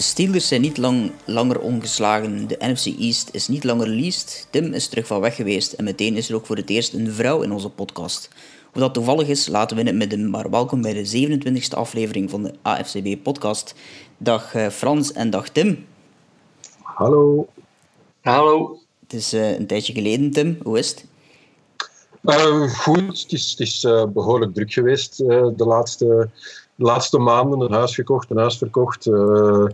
de Steelers zijn niet lang, langer ongeslagen. De NFC East is niet langer leased. Tim is terug van weg geweest en meteen is er ook voor het eerst een vrouw in onze podcast. Hoe dat toevallig is, laten we in het midden. Maar welkom bij de 27e aflevering van de AFCB podcast. Dag uh, Frans en dag Tim. Hallo. Hallo. Het is uh, een tijdje geleden, Tim. Hoe is het? Uh, goed, het is, het is behoorlijk druk geweest de laatste laatste maanden een huis gekocht, een huis verkocht, uh,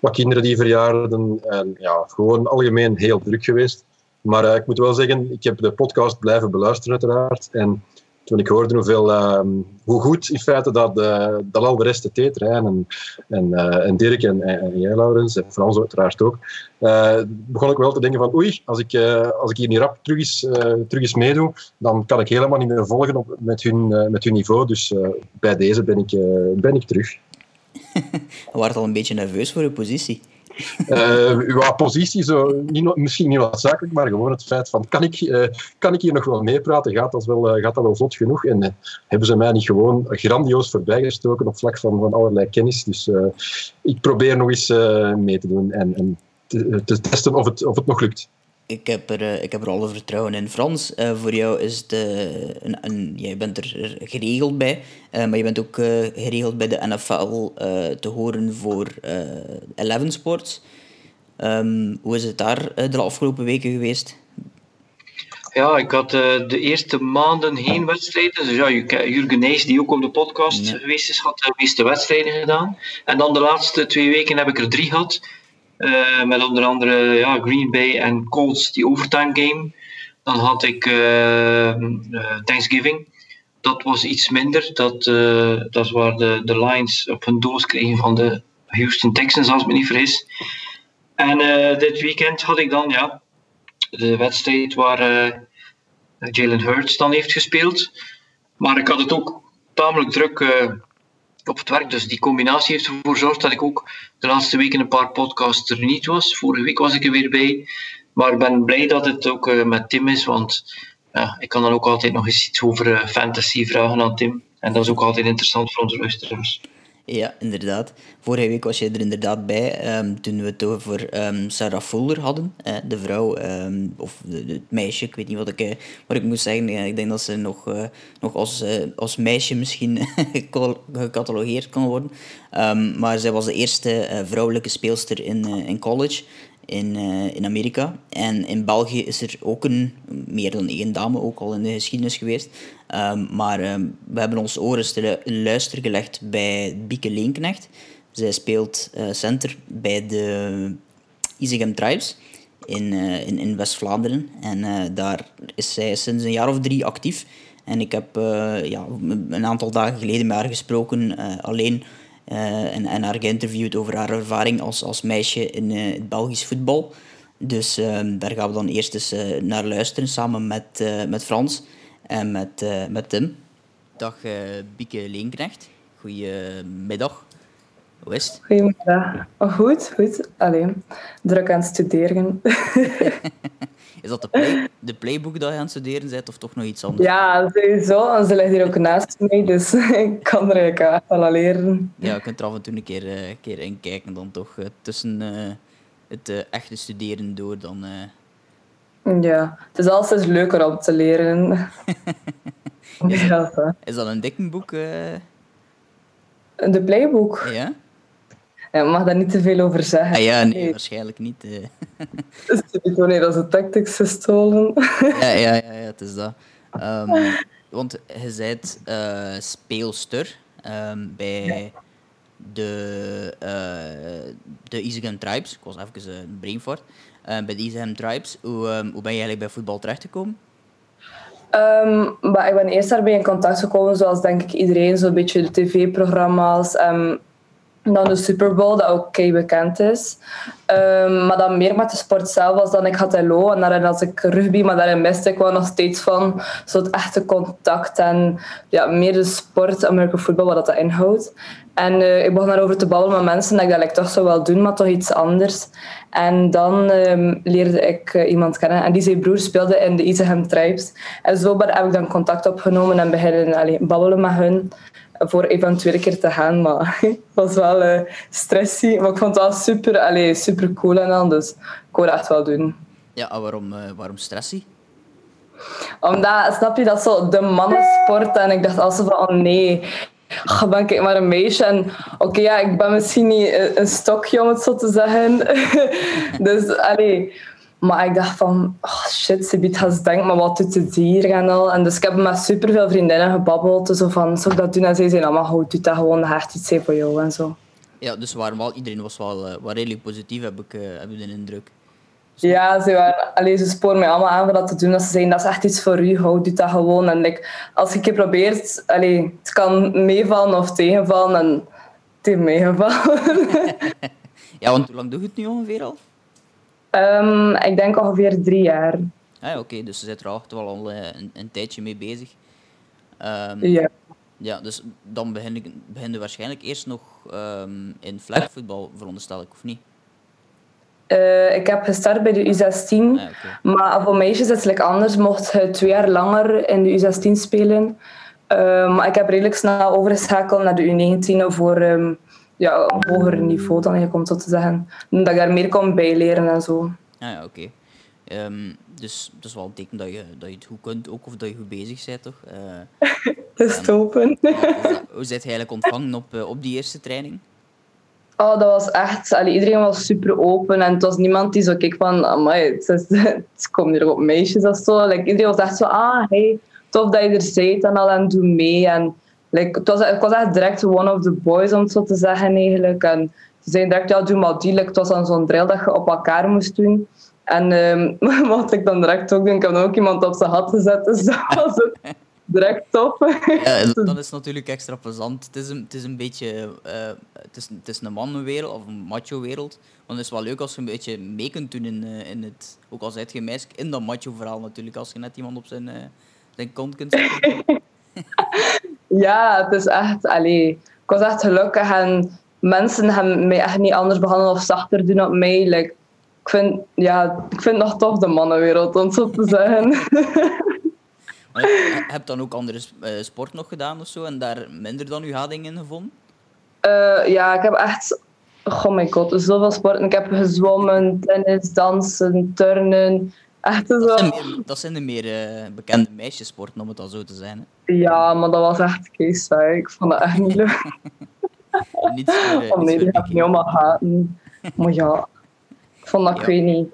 wat kinderen die verjaarden en ja, gewoon algemeen heel druk geweest. Maar uh, ik moet wel zeggen, ik heb de podcast blijven beluisteren uiteraard en toen ik hoorde hoeveel, uh, hoe goed in feite dat, uh, dat al de rest en, en, en Dirk en, jij, Laurens, en Frans uiteraard ook, uh, begon ik wel te denken van oei, als ik, als ik hier niet rap terug eens, terug eens meedoe, dan kan ik helemaal niet meer volgen op, met, hun, met hun niveau. Dus bij deze ben ik, ben ik terug. Je was al een beetje nerveus voor je positie. Uh, uw positie, zo, niet, misschien niet noodzakelijk, maar gewoon het feit van kan ik, uh, kan ik hier nog wel meepraten? Gaat dat wel, uh, gaat dat wel vlot genoeg? En hebben ze mij niet gewoon grandioos voorbijgestoken op vlak van, van allerlei kennis? Dus ik probeer nog eens mee te doen en, en te, te, testen of het, of het nog lukt. Ik heb, er, ik heb er alle vertrouwen in. Frans, voor jou is het... Een, een, jij bent er geregeld bij, maar je bent ook geregeld bij de NFL te horen voor Eleven Sports. Um, hoe is het daar de afgelopen weken geweest? Ja, ik had de eerste maanden geen wedstrijden. Dus ja, Jurgen Nijs, die ook op de podcast ja. geweest is, had de meeste wedstrijden gedaan. En dan de laatste twee weken heb ik er drie gehad. Uh, met onder andere ja, Green Bay en Colts, die overtime game. Dan had ik uh, Thanksgiving. Dat was iets minder. Dat, dat is waar de, de Lions op hun doos kregen van de Houston Texans, als ik me niet vergis. En dit weekend had ik dan ja, de wedstrijd waar Jalen Hurts dan heeft gespeeld. Maar ik had het ook tamelijk druk op het werk. Dus die combinatie heeft ervoor gezorgd dat ik ook de laatste weken een paar podcasts er niet was. Vorige week was ik er weer bij. Maar ik ben blij dat het ook uh, met Tim is, want ja, ik kan dan ook altijd nog eens iets over uh, fantasy vragen aan Tim. En dat is ook altijd interessant voor onze luisteraars. Ja, inderdaad. Vorige week was je er inderdaad bij um, toen we het over um, Sarah Fuller hadden. Eh, de vrouw, um, of het meisje, ik weet niet wat ik, wat ik moet zeggen. Ik denk dat ze nog, uh, nog als, als meisje misschien gecatalogeerd kan worden. maar zij was de eerste vrouwelijke speelster in, in college in, in Amerika. En in België is er ook een, meer dan één dame, ook al in de geschiedenis geweest. Um, maar um, we hebben ons oren te luisteren gelegd bij Bieke Leenknecht. Zij speelt uh, center bij de Isegem Tribes in, uh, in, in West-Vlaanderen. En daar is zij sinds een jaar of drie actief. En ik heb ja, een aantal dagen geleden met haar gesproken, alleen en, haar geïnterviewd over haar ervaring als, als meisje in het Belgisch voetbal. Dus uh, daar gaan we dan eerst eens naar luisteren samen met, met Frans en met, met Tim. Dag Bieke Leenknecht, goedemiddag. Hoe is het? Goedemiddag. Oh, goed, goed. Alleen, druk aan het studeren. Is dat de, play, de playbook dat je aan het studeren bent of toch nog iets anders? Ja, sowieso. En ze ligt hier ook naast mij, dus ik kan er eigenlijk wel aan leren. Ja, je kunt er af en toe een keer, uh, keer in kijken dan toch. Uh, tussen uh, het echte studeren door dan... Ja, het is altijd leuker om te leren. is, ja, is dat een dikke boek? De playbook? Ja? Ja, mag daar niet te veel over zeggen. Ah, ja, nee, nee. waarschijnlijk niet. Uh. Dus ik wanneer als de tactics gestolen. ja, ja, ja, ja, het is dat. Um, want je bent uh, speelster um, bij ja. de, uh, de Isegem Tribes. Ik was even een brainfart. Bij de Isegem Tribes. Hoe, um, hoe ben je eigenlijk bij voetbal terechtgekomen? Um, maar ik ben eerst daarbij in contact gekomen, zoals denk ik iedereen, zo'n beetje de tv-programma's. Um, dan de Super Bowl, dat ook bekend is. Um, maar dan meer met de sport zelf was dan ik had LO. En daarin had ik rugby, maar daarin miste ik wel nog steeds van zo het echte contact en ja, meer de sport, American football, wat dat inhoudt. En uh, ik begon daarover te babbelen met mensen dat ik dat ik toch zou wel doen, maar toch iets anders. En dan um, leerde ik uh, iemand kennen en die zijn broer speelde in de Isegem Tribes. En zo heb ik dan contact opgenomen en beginnen babbelen met hun. Voor eventueel een keer te gaan. Maar het was wel uh, stressy. Maar ik vond het wel super, allez, super cool en al. Dus ik wou echt wel doen. Ja, waarom, uh, waarom stressy? Omdat, snap je, dat zo de mannensport. En ik dacht altijd van, oh nee, oh, ben ik maar een meisje. En oké, ja, ik ben misschien niet een stokje, om het zo te zeggen. dus, allee... Maar ik dacht van, oh shit, ze biedt haar denk maar wat doet ze hier en al. En dus ik heb met superveel vriendinnen gebabbeld. Dus zo van, zou ik dat doen? En zij zeiden, maar goed, doe dat gewoon, echt iets voor jou en zo. Ja, dus waren wel, iedereen was wel, uh, wel redelijk positief, heb ik, uh, heb ik de indruk. Ja, ze, waren, allee, ze sporen mij allemaal aan voor dat te doen. Dat ze zeggen, dat is echt iets voor u, houd doe dat gewoon. En like, als je een keer probeert, allee, het kan meevallen of tegenvallen. En het heeft meegevallen. ja, want hoe lang doe je het nu ongeveer al? Um, ik denk ongeveer drie jaar. Ah, Oké, okay. dus je zit er al al uh, een, een, tijdje mee bezig. Um, ja. Ja, dus dan begin, ik, begin je waarschijnlijk eerst nog um, in flagvoetbal, veronderstel ik, of niet? Uh, ik heb gestart bij de U16, ah, okay. maar voor meisjes is het like anders. Mocht je twee jaar langer in de U16 spelen. Maar ik heb redelijk snel overgeschakeld naar de U19 voor ja, een hoger niveau dan je komt zo te zeggen. Dat ik daar meer kan bijleren en zo. Ah, ja, oké. Okay. Um, dus dat is wel een teken dat je, dat je het goed kunt, ook of dat je goed bezig bent, toch? Uh, dat is open. hoe zit je eigenlijk ontvangen op, uh, op die eerste training? Oh, dat was echt... Allee, iedereen was super open en het was niemand die zo keek van... Amai, het, is, het komt hier op meisjes of zo. Like, iedereen was echt zo... Ah, hey, tof dat je er bent en al en doe mee. En like, het was, ik was echt direct one of the boys, om het zo te zeggen eigenlijk. En ze zeiden direct, ja, doe maar die. Like, het was dan zo'n drill dat je op elkaar moest doen. En um, wat ik dan direct ook doen, ik heb dan ook iemand op zijn hat gezet. Dus dat was ook direct tof. Ja, dat is natuurlijk extra plezant. Het is een, het is een beetje... Uh, het, is, het is een mannenwereld, of een macho-wereld. Want het is wel leuk als je een beetje mee kunt doen in, uh, in het... Ook al zijt je meisje, in dat macho-verhaal natuurlijk. Als je net iemand op zijn, uh, zijn kont kunt zetten. Ja, het is echt... Allee, ik was echt gelukkig en mensen hebben mij echt niet anders behandeld of zachter doen op mij. Like, ik vind, ja, ik vind nog toch de mannenwereld, om zo te zeggen. je hebt dan ook andere sport nog gedaan of zo en daar minder dan uw hading in gevonden? Uh, ja, ik heb echt, oh my god, zoveel sporten. Ik heb gezwommen, tennis, dansen, turnen. Echt zo. Dat zijn, meer, dat zijn de meer uh, bekende meisjesporten, om het al zo te zijn. Hè? Ja, maar dat was echt kees. Ik vond het echt niet leuk. niet voor, uh, oh nee, die heb ik niet allemaal haten. Maar ja, ik vond dat, ja. ik weet niet.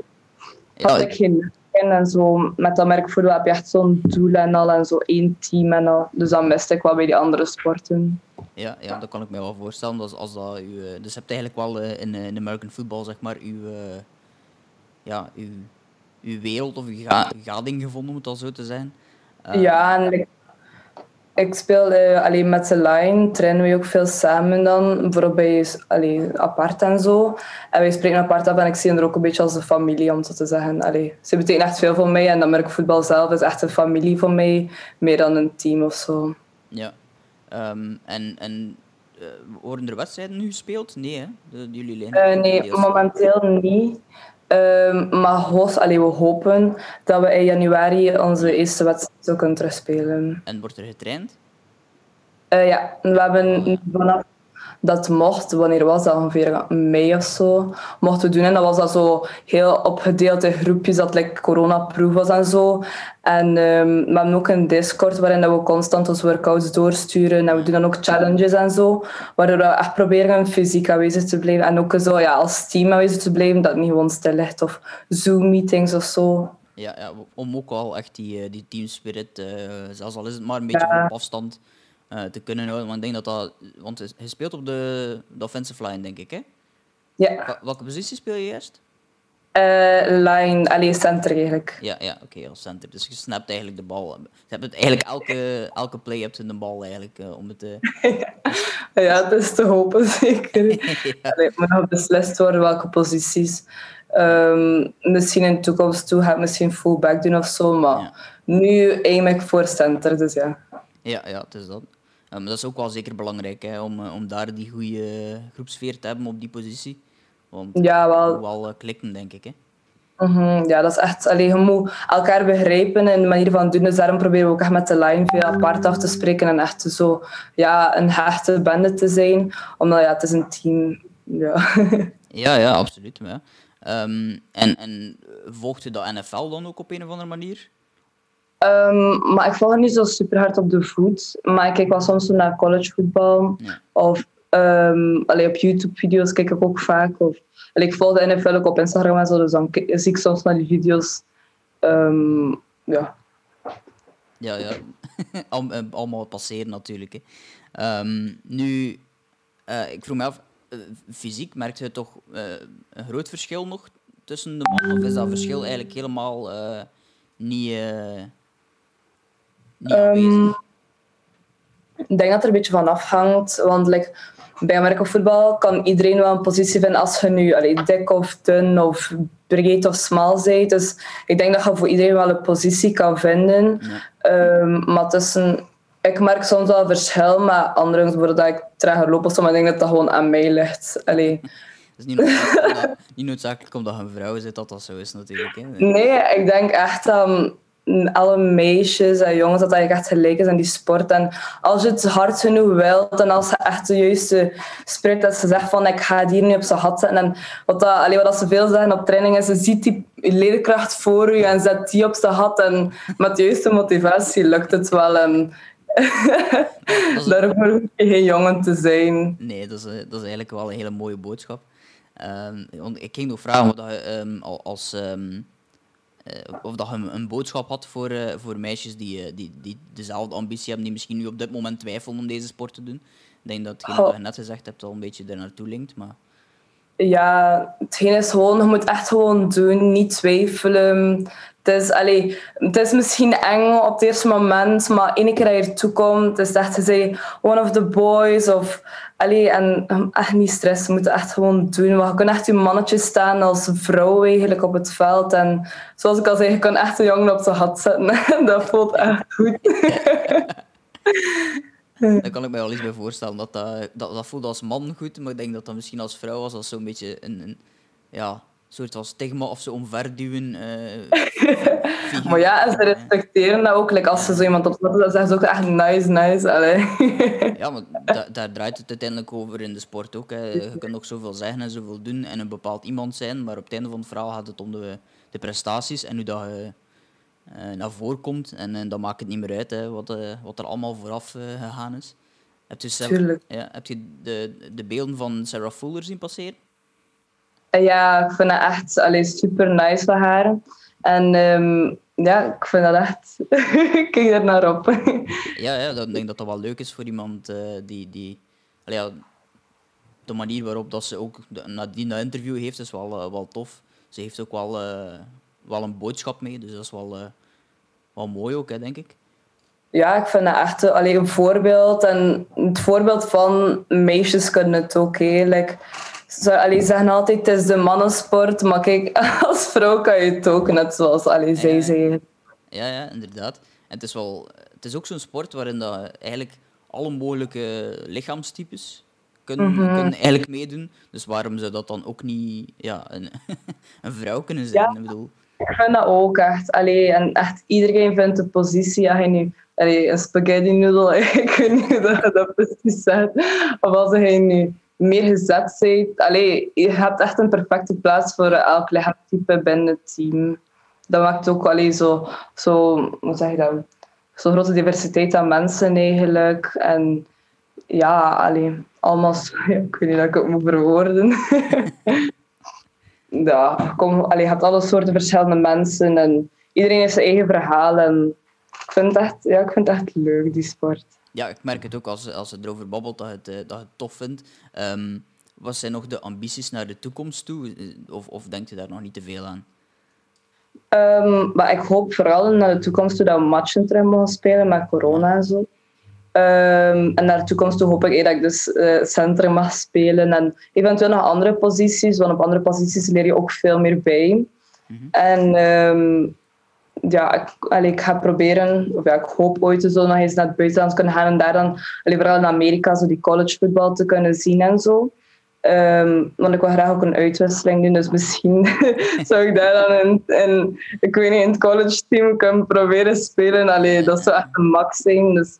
Had ja, ik geen en zo. Met dat merkvoetbal heb je echt zo'n doel en al en zo één team en al. Dus dat miste ik wel bij die andere sporten. Ja, ja dat kan ik me wel voorstellen. Dus, als dat u, eh, dus je hebt eigenlijk wel uh, in, in American football zeg maar uw, ja, uw, uw wereld of uw ga, gading gevonden, om het al zo te zijn. ja, en ik speelde alleen met de line, trainen we ook veel samen dan. Bijvoorbeeld bij allee, apart en zo. En wij spreken apart af en ik zie hen er ook een beetje als een familie, om zo te zeggen. Allee, ze betekenen echt veel voor mij en dan merk ik voetbal zelf is echt een familie voor mij, meer dan een team of zo. Ja. Um, en en uh, worden er wedstrijden nu gespeeld? Nee, hè? De, jullie uh, nee, momenteel niet. Um, maar hoos, allee, we hopen dat we in januari onze eerste wedstrijd kunnen terugspelen. En wordt er getraind? Uh, ja, we hebben vanaf dat mocht, wanneer was dat ongeveer mei of zo, mochten we doen. En dat was dat zo heel opgedeeld in groepjes, dat like coronaproof was en zo. En um, we hebben ook een Discord waarin we constant onze workouts doorsturen. En we doen dan ook challenges en zo, waardoor we echt proberen fysiek aanwezig te blijven. En ook zo ja, als team aanwezig te blijven, dat niet gewoon stil ligt. Of Zoom-meetings of zo. Ja, ja, om ook al echt die, eh, die teamspirit, uh, zelfs al is het maar een beetje ja. op afstand uh, te kunnen houden. Want ik denk dat dat... Want hij speelt op de, de offensive line, denk ik, hè? Ja. Welke positie speel je eerst? Uh, line, alleen center eigenlijk. Ja, ja oké, okay, als center. Dus je snapt eigenlijk de bal. Je hebt het eigenlijk elke, elke play hebt in de bal eigenlijk uh, om het te. ja, dat is te hopen zeker. ja. Allee, moet nog beslist worden welke posities. Um, misschien in de toekomst toe gaat misschien fullback doen of zo, maar ja. nu aim ik voor center, dus ja. Ja, ja, het is dat. Um, dat is ook wel zeker belangrijk hè, om, om daar die goede groepsfeer te hebben op die positie. Want ja, wel. wel uh, klikken, denk ik. Hè? Mhm, ja, dat is echt... Allee, je moet elkaar begrijpen en de manier van doen. Dus daarom proberen we ook echt met de line veel apart af te spreken en echt zo ja, een hechte bende te zijn. Omdat ja, het is een team. Ja, ja, ja absoluut. Ja. Um, en, en volgt je dat NFL dan ook op een of andere manier? Um, maar ik volg niet zo super hard op de voet. Maar ik kijk wel soms naar collegevoetbal. Ja. Of um, allee, op YouTube-video's kijk ik ook vaak. Of, allee, ik volg de NFL ook op Instagram en zo, dus dan zie ik soms naar die video's. Um, ja. Ja, ja. Eh, allemaal passeren natuurlijk. Hè. Nu, uh, ik vroeg me af, uh, fysiek merkt je toch uh, een groot verschil nog tussen de mannen? Of is dat verschil eigenlijk helemaal niet, aanwezig? Ik denk dat er een beetje van afhangt. Want like, bij Amerika voetbal kan iedereen wel een positie vinden als je nu allee, dik of dun of breed of smal bent. Dus ik denk dat je voor iedereen wel een positie kan vinden. Um, maar tussen, ik merk soms wel verschil met anderen, bijvoorbeeld dat ik trager loop of zo, maar ik denk dat dat gewoon aan mij ligt. Allee. Het is niet noodzakelijk, niet noodzakelijk omdat je een vrouw zit dat dat zo is natuurlijk. Hè? Nee, ik denk echt dat alle meisjes en jongens dat dat echt gelijk is aan die sport. En als je het hard genoeg wilt en als je echt de juiste spreekt, dat ze zegt van ik ga het hier nu op zijn gat zetten. En wat, dat, allee, wat ze veel zeggen op training is, ze ziet die leerkracht voor je en zet die op zijn gat. En met de juiste motivatie lukt het wel. En Daarvoor hoef je geen jongen te zijn. Nee, dat is, dat is eigenlijk wel een hele mooie boodschap. Um, ik ging nog vragen wat je um, als... Um, uh, of dat je een, boodschap had voor, uh, voor meisjes die, uh, die, die dezelfde ambitie hebben, die misschien nu op dit moment twijfelen om deze sport te doen. Ik denk dat hetgeen oh. wat je net gezegd hebt al een beetje er naartoe linkt. Maar... Ja, hetgeen is gewoon, je moet echt gewoon doen, niet twijfelen. Het is, allee, het is misschien eng op het eerste moment, maar één keer dat je ertoe komt, is echt zeggen, one of the boys. Of, allee, en echt niet stressen, we moeten echt gewoon doen. We kunnen echt je mannetje staan als vrouw eigenlijk op het veld. En zoals ik al zei, je kan echt een jongen op zijn had zetten. dat voelt echt goed. Daar kan ik me wel eens bij voorstellen. Dat, dat, dat, dat voelt als man goed, maar ik denk dat dat misschien als vrouw was als zo'n beetje een, een ja, soort van stigma of zo omverduwen. Uh, maar ja, ze respecteren dat ook. Like als ze zo iemand opzetten, dan zeggen ze ook echt nice, nice. ja, maar daar draait het uiteindelijk over in de sport ook. Hè. Je kunt ook zoveel zeggen en zoveel doen en een bepaald iemand zijn, maar op het einde van het verhaal gaat het om de, de prestaties en hoe dat je naar voren komt. En, en dan maakt het niet meer uit hè, wat, uh, wat er allemaal vooraf gegaan is. Heb je, ja, heb je de, de beelden van Sarah Fuller zien passeren? Ja, ik vind dat echt allee, super nice van haar. En um, ja, ik vind dat echt... ik kijk er naar op. ja, ja, ik denk dat dat wel leuk is voor iemand uh, die... die allee, ja, de manier waarop dat ze ook nadien dat interview heeft, is wel, uh, wel tof. Ze heeft ook wel, uh, wel een boodschap mee, dus dat is wel, wel mooi ook, hè, denk ik. Ja, ik vind dat echt alleen een voorbeeld. En het voorbeeld van meisjes kunnen het ook. Hè. Like, ze allee, zeggen altijd het is de mannensport, maar kijk, als vrouw kan je het ook, net zoals allee, zij zeggen. Ja, ja, inderdaad. En het is, wel, het is ook zo'n sport waarin dat eigenlijk alle mogelijke lichaamstypes kunnen, mm kunnen eigenlijk meedoen. Dus waarom zou dat dan ook niet ja, een, een vrouw kunnen zijn? Ja, ik, bedoel. Ik vind dat ook echt. Allee, en echt iedereen vindt de positie. Als je nu een spaghetti noodle, ik weet niet hoe dat, precies zegt. Of als hij nu meer gezet bent. Je hebt echt een perfecte plaats voor elk lichaamstype binnen het team. Dat maakt ook allee, zo, zo, hoe zeg je dat? Zo'n grote diversiteit aan mensen eigenlijk. En ja, allee, allemaal, ik weet niet dat ik het moet verwoorden. ja, kom, allee, je hebt alle soorten verschillende mensen en iedereen heeft zijn eigen verhaal. En ik vind het echt, ja, ik vind het echt leuk, die sport ja, ik merk het ook als, als het erover babbelt dat het, uh, dat het tof vindt. Um, wat zijn nog de ambities naar de toekomst toe? Eh, of, of denk je daar nog niet te veel aan? Um, maar ik hoop vooral naar de toekomst toe dat we matchen terug mogen spelen met corona en zo. Um, en naar de toekomst toe hoop ik dat ik dus uh, centrum mag spelen en eventueel nog andere posities, want op andere posities leer je ook veel meer bij. Mm -hmm. En um, ja, ik, allee, ik ga proberen, of ja, ik hoop ooit zo nog eens naar het buitenland kunnen gaan en daar dan, allee, vooral in Amerika, zo die collegevoetbal te kunnen zien en zo. Ehm, want ik wil graag ook een uitwisseling doen, dus misschien zou ik daar dan in, in, ik weet niet, in het college team kunnen proberen spelen. Allee, dat zou echt een max zijn, dus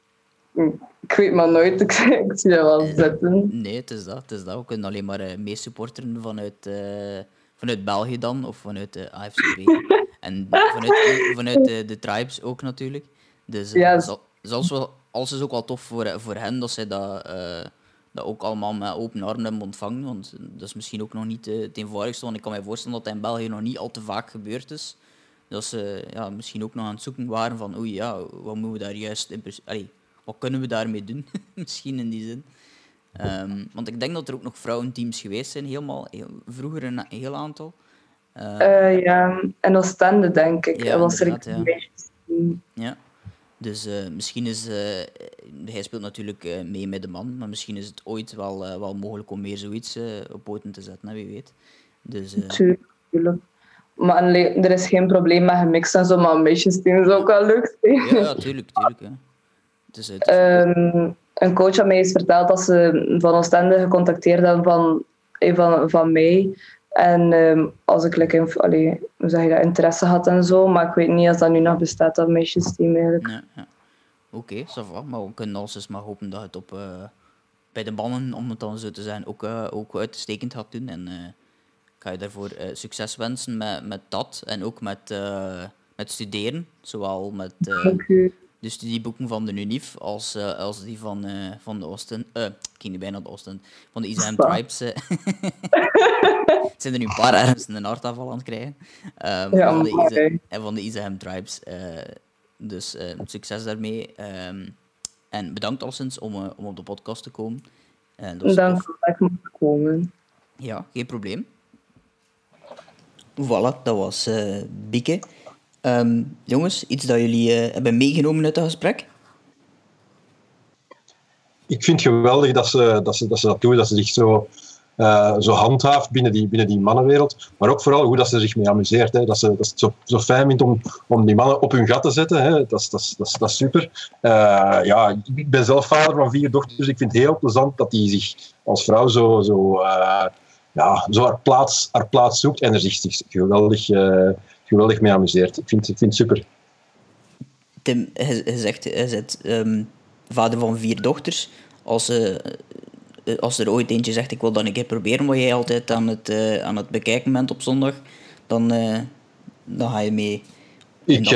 ik weet maar nooit, ik, ik zie dat wel zitten. Nee, het is dat, het is dat. We kunnen alleen maar uh, meesupporteren vanuit, uh, vanuit België dan, of vanuit de AFCB. en vanuit, vanuit de, de tribes ook natuurlijk. Dus uh, yes. zelfs wel, alles is ook wel tof voor, voor hen dat zij dat dat ook allemaal met open armen hebben ontvangen. Want dat is misschien ook nog niet uh, het eenvoudigste. Want ik kan me voorstellen dat dat in België nog niet al te vaak gebeurd is. Dat ze ja, misschien ook nog aan het zoeken waren van oei ja, wat moeten we daar juist in Allee, wat kunnen we daarmee doen? misschien in die zin. Um, want ik denk dat er ook nog vrouwenteams geweest zijn, helemaal, heel, vroeger een heel aantal. Uh, uh, ja, en Oostende denk ik. Ja, was er ja. ja. Dus uh, misschien is... Uh, hij speelt natuurlijk mee met de man, maar misschien is het ooit wel, wel mogelijk om meer zoiets op poten te zetten, hè, wie weet. Dus, Tuurlijk. Maar er is geen probleem met gemixt en zo, maar meisjesteam is ook wel leuk. Ja, ja, tuurlijk. tuurlijk hè. Is, het is... Um, een coach aan mij heeft verteld dat ze van Oostende gecontacteerd hebben van, van, van mij. En um, als ik like, allee, hoe zeg je dat, interesse had en zo, maar ik weet niet als dat nu nog bestaat, dat meisjesteam eigenlijk. Ja, ja. Oké, okay, maar we kunnen dus maar hopen dat het op, uh, bij de mannen, om het dan zo te zijn, ook, uh, ook uitstekend gaat doen. En uh, ik ga je daarvoor succes wensen met, met dat en ook met, met studeren, zowel met de studieboeken van de UNIF als, uh, als die van, uh, van de Oosten. Uh, ik ging nu bijna de Oosten. Van de Isam Tribes. zijn er nu een paar ergens een hartaanval aan het krijgen. Um, ja, van de Isa, en van de Isam Tribes. dus succes daarmee. Um, en bedankt alleszins om, om op de podcast te komen. Dank dat ik komen. Ja, geen probleem. Voilà, dat was Bieke. Um, jongens, iets dat jullie uh, hebben meegenomen uit het gesprek? Ik vind het geweldig dat ze dat, ze, dat, ze dat doen, dat ze zich zo, uh, zo handhaaft binnen die, binnen die mannenwereld. Maar ook vooral hoe dat ze zich mee amuseert. Hè. Dat, ze, dat het zo, zo fijn vindt om, om die mannen op hun gat te zetten. Hè. Dat, is, dat, dat, super. Uh, ja, ik ben zelf vader van vier dochters, dus ik vind het heel plezant dat die zich als vrouw zo, zo, ja, zo haar, plaats, plaats zoekt en er zich, zich geweldig geweldig mee amuseert. Ik vind, ik vind het super. Tim, hij, zegt, hij zit um, vader van vier dochters. Als, uh, als er ooit eentje zegt, ik wil dat een keer proberen, wat jij altijd aan het, uh, aan het bekijken bent op zondag, dan, uh, dan ga je mee. Ik,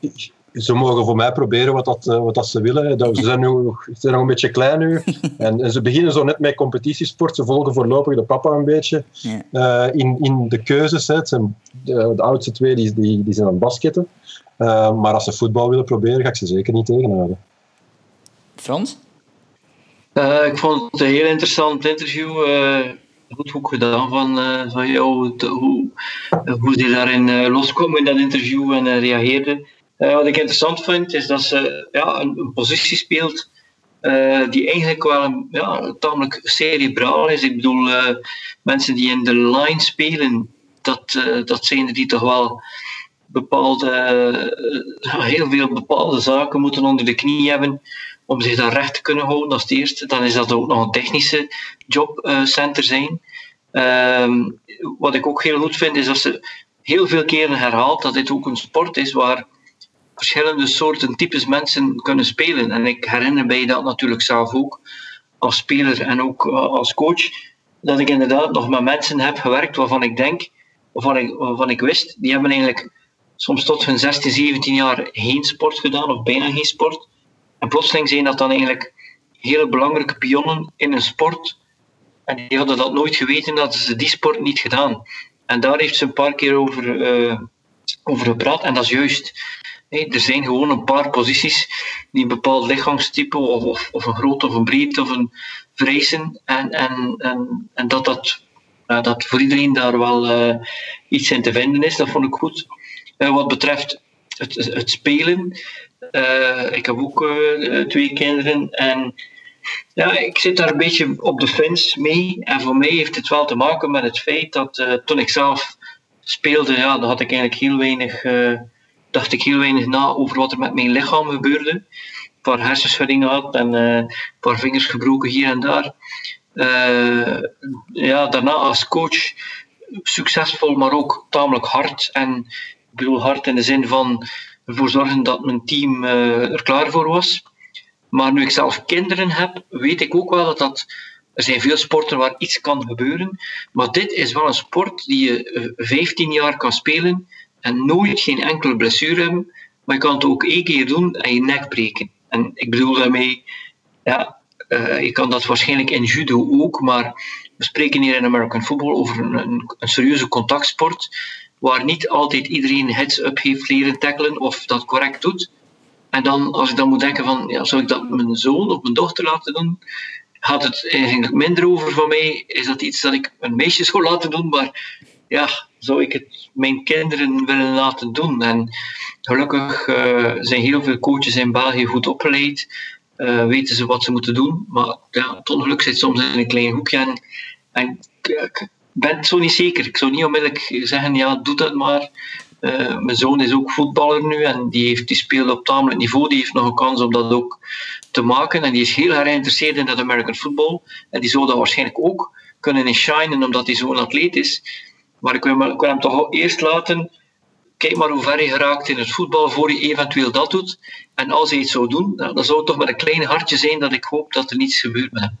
ik, ze mogen voor mij proberen wat, dat, wat dat ze willen. Ze zijn, nu, ze zijn nog een beetje klein nu. En, en, ze beginnen zo net met competitiesport. Ze volgen voorlopig de papa een beetje ja. in, in de keuzes. Hè. Zijn, de, de, oudste twee die, die, die zijn aan het basketten. Uh, maar als ze voetbal willen proberen, ga ik ze zeker niet tegenhouden. Frans? Uh, ik vond het een heel interessant interview. Uh, goed, goed gedaan van, van jou. Hoe, hoe ze daarin loskwam in dat interview en reageerde. Wat ik interessant vind, is dat ze ja, een, positie speelt die eigenlijk wel ja, tamelijk cerebraal is. Ik bedoel, mensen die in de line spelen, dat, dat zijn er die toch wel bepaalde, heel veel bepaalde zaken moeten onder de knie hebben om zich daar recht te kunnen houden. als het eerste. Dan is dat ook nog een technische jobcenter zijn. Ehm, wat ik ook heel goed vind, is dat ze heel veel keren herhaalt dat dit ook een sport is waar verschillende soorten types mensen kunnen spelen. En ik herinner mij dat natuurlijk zelf ook als speler en ook als coach, dat ik inderdaad nog met mensen heb gewerkt waarvan ik denk waarvan ik, waarvan ik wist, die hebben eigenlijk soms tot hun 16, 17 jaar geen sport gedaan, of bijna geen sport. En plotseling zijn dat dan eigenlijk hele belangrijke pionnen in een sport. En die hadden dat nooit geweten dat ze die sport niet gedaan. En daar heeft ze een paar keer over, uh, over gepraat. En dat is juist. Er zijn gewoon een paar posities die een bepaald lichaamstype of, of, een grootte of een breedte of een vrezen. En, en, en, en dat dat dat voor iedereen daar wel uh, iets in te vinden is. Dat vond ik goed. Uh, wat betreft het, het spelen. Uh, ik heb ook twee kinderen en ja, ik zit daar een beetje op de fence mee. En voor mij heeft het wel te maken met het feit dat toen ik zelf speelde, ja, dan had ik eigenlijk heel weinig, dacht ik heel weinig na over wat er met mijn lichaam gebeurde. Een paar hersenschuddingen had en een paar vingers gebroken hier en daar. ja, daarna als coach succesvol, maar ook tamelijk hard. En ik bedoel hard in de zin van ervoor zorgen dat mijn team er klaar voor was. Maar nu ik zelf kinderen heb, weet ik ook wel dat dat. Er zijn veel sporten waar iets kan gebeuren. Maar dit is wel een sport die je 15 jaar kan spelen en nooit geen enkele blessure hebben. Maar je kan het ook één keer doen en je nek breken. En ik bedoel daarmee, ja, uh, je kan dat waarschijnlijk in judo ook, maar we spreken hier in American football over een, een, een serieuze contactsport, waar niet altijd iedereen heads-up heeft leren tackelen of dat correct doet. En dan, als ik dan moet denken van, ja, zou ik dat mijn zoon of mijn dochter laten doen, gaat het eigenlijk minder over van mij. Is dat iets dat ik een meisje zou laten doen, maar ja, zou ik het mijn kinderen willen laten doen? En gelukkig uh, zijn heel veel coaches in België goed opgeleid, uh, weten ze wat ze moeten doen, maar ja, het ongeluk zit soms in een klein hoekje en, en ik ben het zo niet zeker. Ik zou niet onmiddellijk zeggen, ja, doe dat maar. Uh, mijn zoon is ook voetballer nu en die, heeft, die speelt op tamelijk niveau. Die heeft nog een kans om dat ook te maken. En die is heel erg geïnteresseerd in dat American football. En die zou dat waarschijnlijk ook kunnen in shinen omdat hij zo'n atleet is. Maar ik wil, hem toch eerst laten. Kijk maar hoe ver je geraakt in het voetbal voor je eventueel dat doet. En als hij iets zou doen, dan zou het toch met een klein hartje zijn dat ik hoop dat er niets gebeurt met hem.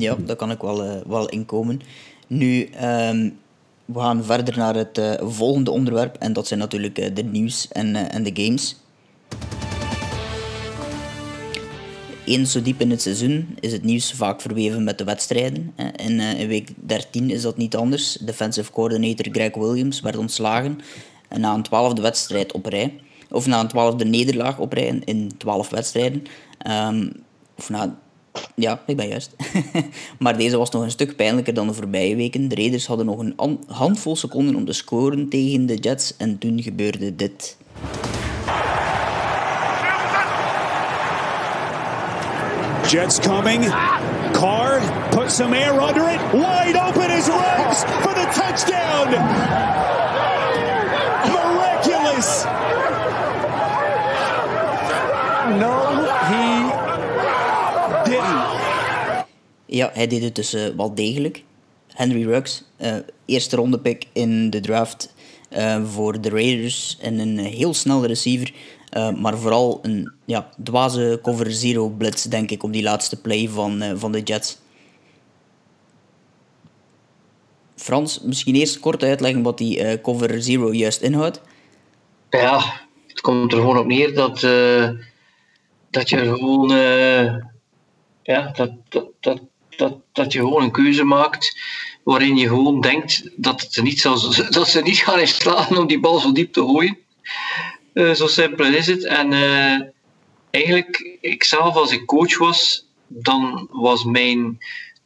Ja, daar kan ik wel, uh, wel inkomen. Nu, um, we gaan verder naar het uh, volgende onderwerp. En dat zijn natuurlijk uh, de nieuws en, en de games. Eens zo diep in het seizoen is het nieuws vaak verweven met de wedstrijden. In, in week 13 is dat niet anders. Defensive coordinator Greg Williams werd ontslagen na een twaalfde wedstrijd op rij. Of na een twaalfde nederlaag op rij in twaalf wedstrijden. Um, of na ja, ik ben juist. maar deze was nog een stuk pijnlijker dan de voorbije weken. De Raiders hadden nog een handvol seconden om te scoren tegen de Jets en toen gebeurde dit. Jets coming. Carr put some air under it. Wide open his legs for the touchdown. Miraculous. No, he ja, hij deed het dus uh, wel degelijk. Henry Ruggs, uh, eerste ronde pick in de draft uh, voor de Raiders. En een heel snelle receiver. Maar vooral een ja, dwaze cover zero blitz, denk ik, op die laatste play van, van de Jets. Frans, misschien eerst kort uitleggen wat die cover zero juist inhoudt. Ja, het komt er gewoon op neer dat, dat je gewoon ja, dat, dat, dat, dat, je gewoon een keuze maakt waarin je gewoon denkt dat, het niet zal, dat ze niet gaan slaan om die bal zo diep te gooien. Uh, zo simpel is het. En uh, eigenlijk, ikzelf als ik coach was, dan was mijn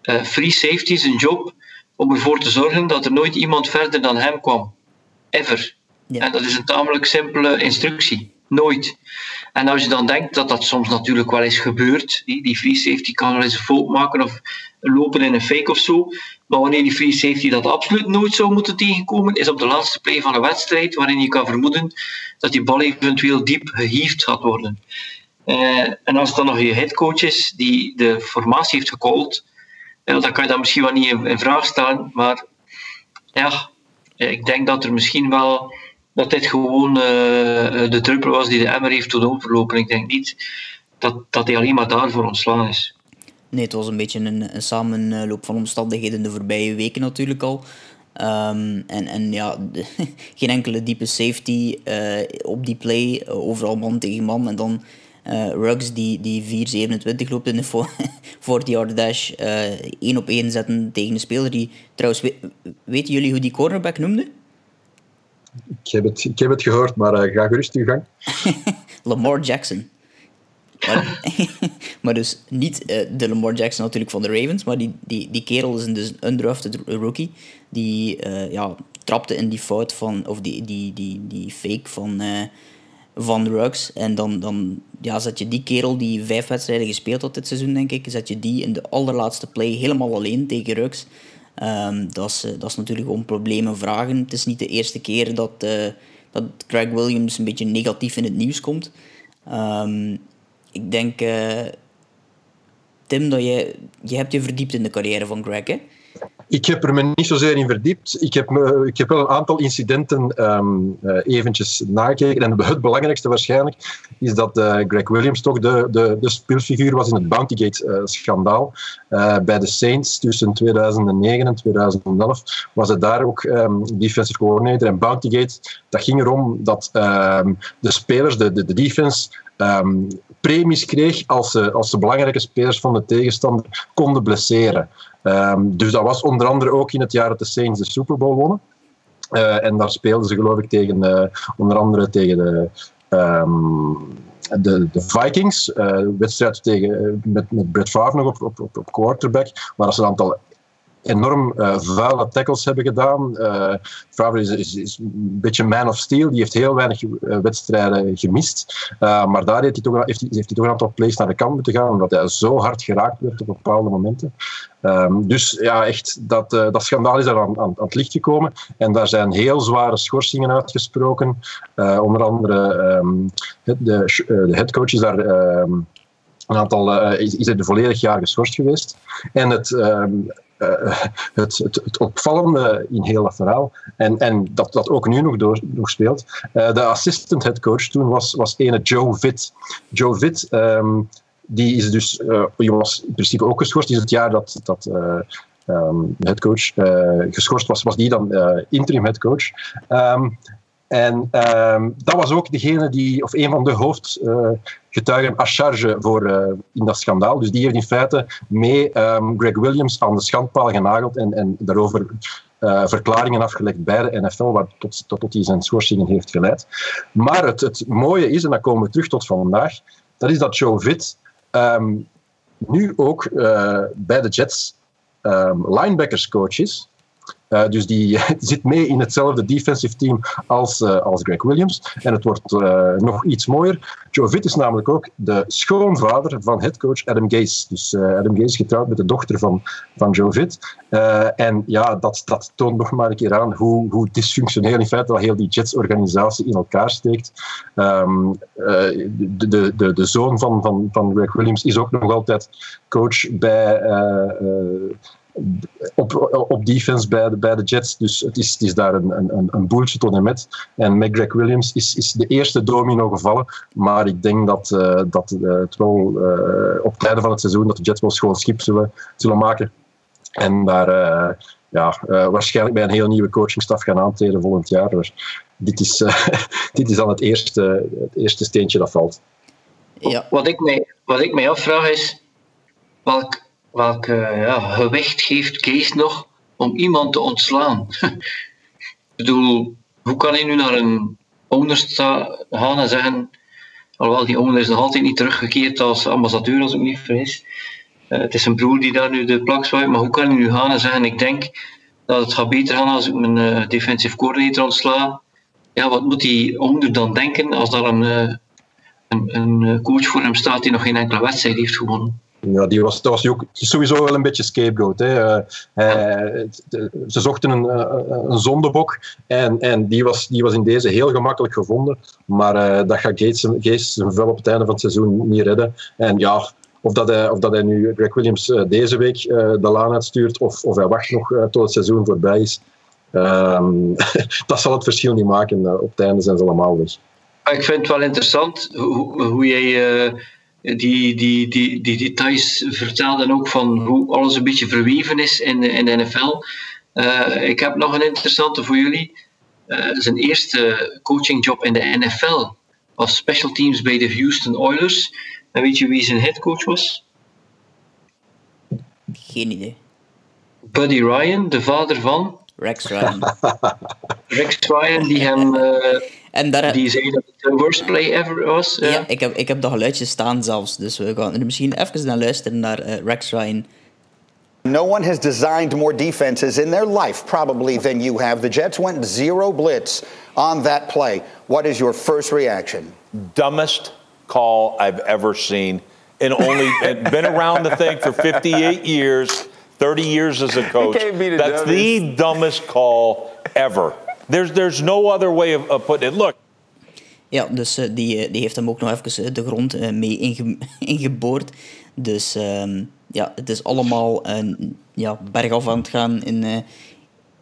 uh, free safety zijn job om ervoor te zorgen dat er nooit iemand verder dan hem kwam. Ever. Ja. En dat is een tamelijk simpele instructie. Nooit. En als je dan denkt dat dat soms natuurlijk wel eens gebeurt, die, free safety kan wel eens een fout maken of lopen in een fake of zo. Maar wanneer die free safety dat absoluut nooit zou moeten tegenkomen, is op de laatste play van een wedstrijd waarin je kan vermoeden dat die bal eventueel diep gehiefd gaat worden. Uh, en als het dan nog je headcoach is die de formatie heeft gecallt, uh, dan kan je dat misschien wel niet in, in vraag stellen. Maar ja, ik denk dat er misschien wel dat dit gewoon uh, de druppel was die de emmer heeft tot overlopen. Ik denk niet dat, dat hij alleen maar daarvoor ontslaan is. Nee, het was een beetje een, een samenloop van omstandigheden de voorbije weken natuurlijk al. Um, en, en ja, de, geen enkele diepe safety uh, op die play, overal man tegen man. En dan uh, Ruggs die, die 4-27 loopt in de 40-yard dash, één op één zetten tegen een speler die... Trouwens, we, weten jullie hoe die cornerback noemde? Ik heb het, ik heb het gehoord, maar uh, ga gerust uw gang. Lamar Jackson. Maar, dus niet uh, de Lamar Jackson natuurlijk van de Ravens, maar die, die, die kerel is een, dus een undrafted rookie. Die uh, ja, trapte in die fout van, of die, die, die, die fake van, uh, van Ruggs. En dan, dan ja, zet je die kerel die vijf wedstrijden gespeeld had dit seizoen, denk ik, zet je die in de allerlaatste play helemaal alleen tegen Ruggs. Um, dat, is, dat is natuurlijk gewoon problemen vragen. Het is niet de eerste keer dat, uh, dat Greg Williams een beetje negatief in het nieuws komt. Um, ik denk, uh, Tim, dat je, je hebt je verdiept in de carrière van Greg, hè? Ik heb er me niet zozeer in verdiept. Ik heb, me, ik heb wel een aantal incidenten um, eventjes nagekeken. En het belangrijkste waarschijnlijk is dat uh, Greg Williams toch de, de, de speelfiguur was in het Bountygate-schandaal. Uh, bij de Saints tussen 2009 en 2011 was het daar ook um, defensive coordinator. En Bountygate, dat ging erom dat um, de spelers, de, de, de defense, premies kreeg als ze, als ze belangrijke spelers van de tegenstander konden blesseren. Um, dus dat was onder andere ook in het jaar dat de Saints de Super Bowl wonnen. Uh, en daar speelden ze geloof ik tegen, uh, onder andere tegen de, um, de, de, Vikings. Uh, wedstrijd tegen, met, met Brett Favre nog op, op, op quarterback. Waar ze een aantal enorm uh, vuile tackles hebben gedaan. Uh, is, is, is, een beetje man of steel. Die heeft heel weinig uh, wedstrijden gemist. maar daar heeft hij, toch, heeft, hij, toch een aantal plays naar de kant moeten gaan, omdat hij zo hard geraakt werd op bepaalde momenten. Um, dus ja, echt, dat, dat schandaal is daar aan, aan, aan, het licht gekomen. En daar zijn heel zware schorsingen uitgesproken. onder andere um, de, de headcoach is daar... Um, een aantal, is, is er volledig jaar geschorst geweest. En het, het, het, het, opvallende in heel dat verhaal, en, en dat dat ook nu nog, door, nog speelt, uh, de assistant head coach toen was, was ene Joe Vitt. Joe Vitt, um, die is dus, uh, die was in principe ook geschorst, is het jaar dat, dat um, de headcoach geschorst was, was die dan interim headcoach. Um, en um, dat was ook degene die, of een van de hoofdgetuigen uh, charge voor, uh, in dat schandaal. Dus die heeft in feite mee um, Greg Williams aan de schandpaal genageld en, en daarover uh, verklaringen afgelegd bij de NFL, wat tot, tot, die zijn schorsingen heeft geleid. Maar het, het mooie is, en dan komen we terug tot vandaag, dat is dat Joe Vitt um, nu ook bij de Jets linebackerscoach is. Uh, dus die zit mee in hetzelfde defensive team als, uh, als Greg Williams. En het wordt uh, nog iets mooier. Joe Vitt is namelijk ook de schoonvader van headcoach Adam Gase. Dus Adam Gase getrouwd met de dochter van, van Joe Vitt. en ja, dat, dat toont nog maar een keer aan hoe, hoe dysfunctioneel in feite al heel die Jets-organisatie in elkaar steekt. Um, de, de, de, de zoon van, van, van Greg Williams is ook nog altijd coach bij op, op defense bij de, bij de Jets. Dus het is, het is daar een, een, een boeltje tot en met. En met Greg Williams is, is de eerste domino gevallen. Maar ik denk dat, uh, dat uh, het wel uh, op het einde van het seizoen dat de Jets wel schoon schip zullen, zullen maken. En daar ja, waarschijnlijk bij een heel nieuwe coachingstaf gaan aantreden volgend jaar. Dus dit, is, dit is dan het eerste, het eerste steentje dat valt. Ja. Wat, ik mij, wat ik mij afvraag is, welk welk ja, gewicht geeft Kees nog om iemand te ontslaan? ik bedoel, hoe kan hij nu naar een owner gaan en zeggen, alhoewel die owner is nog altijd niet teruggekeerd als ambassadeur, als ik me niet vergis. Uh, het is een broer die daar nu de plak zwaait, maar hoe kan hij nu gaan en zeggen, ik denk dat het gaat beter gaan als ik mijn uh, defensive coordinator ontsla. Ja, wat moet die owner dan denken als daar een, een, een coach voor hem staat die nog geen enkele wedstrijd heeft gewonnen? Ja, die was, dat was ook sowieso wel een beetje scapegoat. Hè. Uh, ze zochten een, een zondebok en, en die, was, die was in deze heel gemakkelijk gevonden. Maar uh, dat gaat Gates, Gates zijn vel op het einde van het seizoen niet redden. En ja, of dat hij, of dat hij nu Greg Williams deze week de laan uitstuurt of, of hij wacht nog tot het seizoen voorbij is, um, dat zal het verschil niet maken. op het einde zijn ze allemaal weg. Ik vind het wel interessant hoe, hoe jij die, die, die, die details vertelden ook van hoe alles een beetje verweven is in de, in de NFL. Uh, ik heb nog een interessante voor jullie. Uh, zijn eerste coachingjob in de NFL was special teams bij de Houston Oilers. En weet je wie zijn headcoach was? Geen idee. Buddy Ryan, de vader van? Rex Ryan. Rex Ryan, die hem... Uh, en daar, die zei dat het de worst play ever was. Ja, ja ik, heb, ik heb dat geluidje staan zelfs. Dus we gaan er misschien even naar luisteren naar uh, Rex Ryan. No one has designed more defenses in their life, probably, than you have. The Jets went zero blitz on that play. What is your first reaction? Dumbest call I've ever seen. And only been around the thing for 58 years, 30 years as a coach. That's the dumbest call ever. There's, there's no other way of, of putting it. Look. Ja, dus uh, die, die heeft hem ook nog even de grond mee inge ingeboord. Dus um, ja, het is allemaal een ja, bergaf aan het gaan in,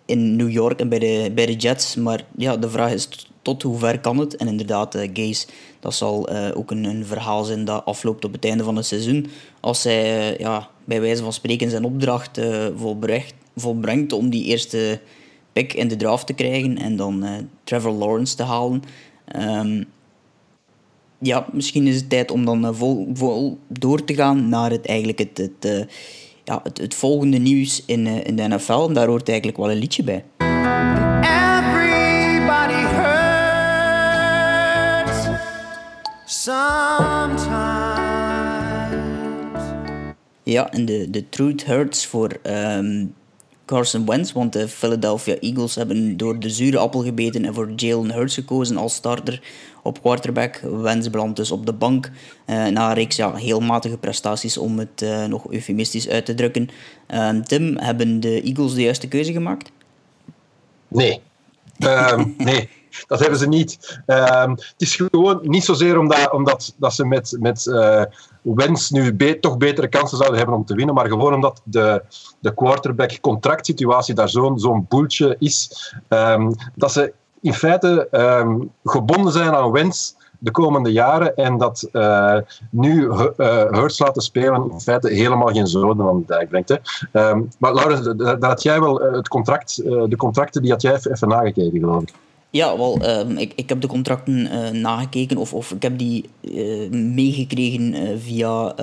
in New York en bij de, bij de Jets. Maar ja, de vraag is tot hoe ver kan het? En inderdaad, uh, dat zal ook een, een, verhaal zijn dat afloopt op het einde van het seizoen. Als hij ja, bij wijze van spreken zijn opdracht volbrengt, volbrengt om die eerste pick in de draft te krijgen en dan Trevor Lawrence te halen. Um, ja, misschien is het tijd om dan uh, vol, vol, door te gaan naar het, eigenlijk het, het, uh, ja, het, het, volgende nieuws in, in de NFL. En daar hoort eigenlijk wel een liedje bij. Everybody hurts sometimes. Ja, en de, de Truth Hurts voor um, Carson Wentz, want de Philadelphia Eagles hebben door de zure appel gebeten en voor Jalen Hurts gekozen als starter op quarterback. Wentz belandt dus op de bank uh, na een reeks ja, heel matige prestaties om het uh, nog eufemistisch uit te drukken. Uh, Tim, hebben de Eagles de juiste keuze gemaakt? Nee. Um, nee. Dat hebben ze niet. Um, het is gewoon niet zozeer omdat, omdat dat ze met, met uh, Wens nu toch betere kansen zouden hebben om te winnen, maar gewoon omdat de, de quarterback-contractsituatie daar zo'n zo'n boeltje is, um, dat ze in feite um, gebonden zijn aan Wens de komende jaren en dat uh, nu uh, Hurts laten spelen in feite helemaal geen zoden van de dijk brengt. Hè. Maar Laurens, daar had jij wel het contract, de contracten, die had jij even nagekeken geloof ik. Ja, wel, um, ik, ik heb de contracten uh, nagekeken of, of ik heb die uh, meegekregen uh, via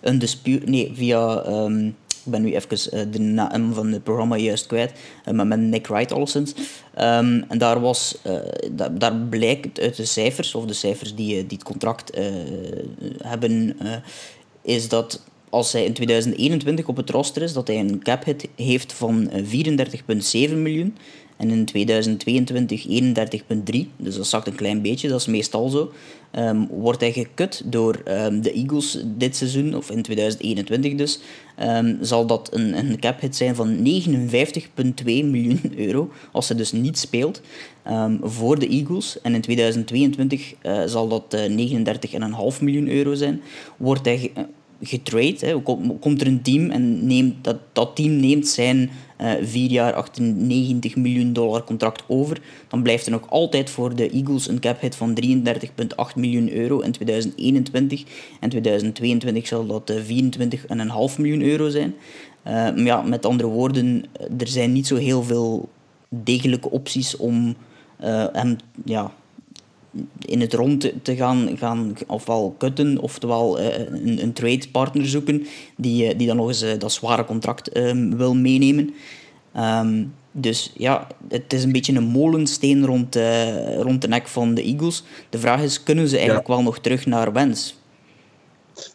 een dispute, nee, via, um, ik ben nu even de naam van het programma juist kwijt, met Nick Wright alleszins. Um, en daar, was, da, daar blijkt uit de cijfers, of de cijfers die, die het contract hebben, is dat als hij in 2021 op het roster is, dat hij een cap hit heeft van 34,7 miljoen. En in 2022 31,3. Dus dat zakt een klein beetje, dat is meestal zo. Um, wordt hij gekut door um, de Eagles dit seizoen, of in 2021 dus, um, zal dat een, een cap hit zijn van 59,2 miljoen euro, als hij dus niet speelt, voor de Eagles. En in 2022 uh, eh, zal dat uh, eh, 39,5 miljoen euro zijn. Wordt hij getrade. Komt er een team en neemt, dat, dat team neemt zijn uh, vier jaar 98 miljoen dollar contract over, dan blijft er nog altijd voor de Eagles een cap hit van 33,8 miljoen euro in 2021. En 2022 zal dat uh, eh, 24,5 miljoen euro zijn. Uh, ja, met andere woorden, er zijn niet zo heel veel degelijke opties om hem ja, in het rond te gaan, gaan ofwel kutten, oftewel uh, een, een trade partner zoeken die, die dan nog eens uh, dat zware contract um, wil meenemen. Um, dus ja, het is een beetje een molensteen rond, uh, rond de nek van de Eagles. De vraag is, kunnen ze eigenlijk ja. wel nog terug naar wens?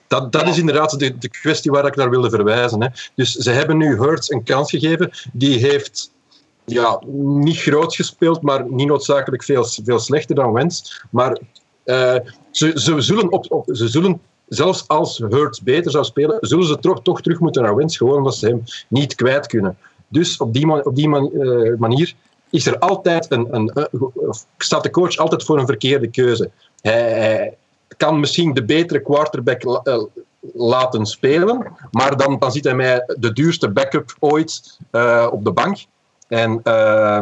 Dat, dat is inderdaad de, de kwestie waar ik naar wilde verwijzen. Hè. Dus ze hebben nu Hurts een kans gegeven. Die heeft ja, niet groot gespeeld, maar niet noodzakelijk veel, veel slechter dan Wens. Maar uh, ze, ze, zullen op, op, ze zullen, zelfs als Hurts beter zou spelen, zullen ze toch, toch terug moeten naar Wens, gewoon omdat ze hem niet kwijt kunnen. Dus op die, op die man, uh, manier is er altijd een, een, uh, staat de coach altijd voor een verkeerde keuze. Hij, kan misschien de betere quarterback la, laten spelen, maar dan, dan zit hij met de duurste backup ooit op de bank. En uh,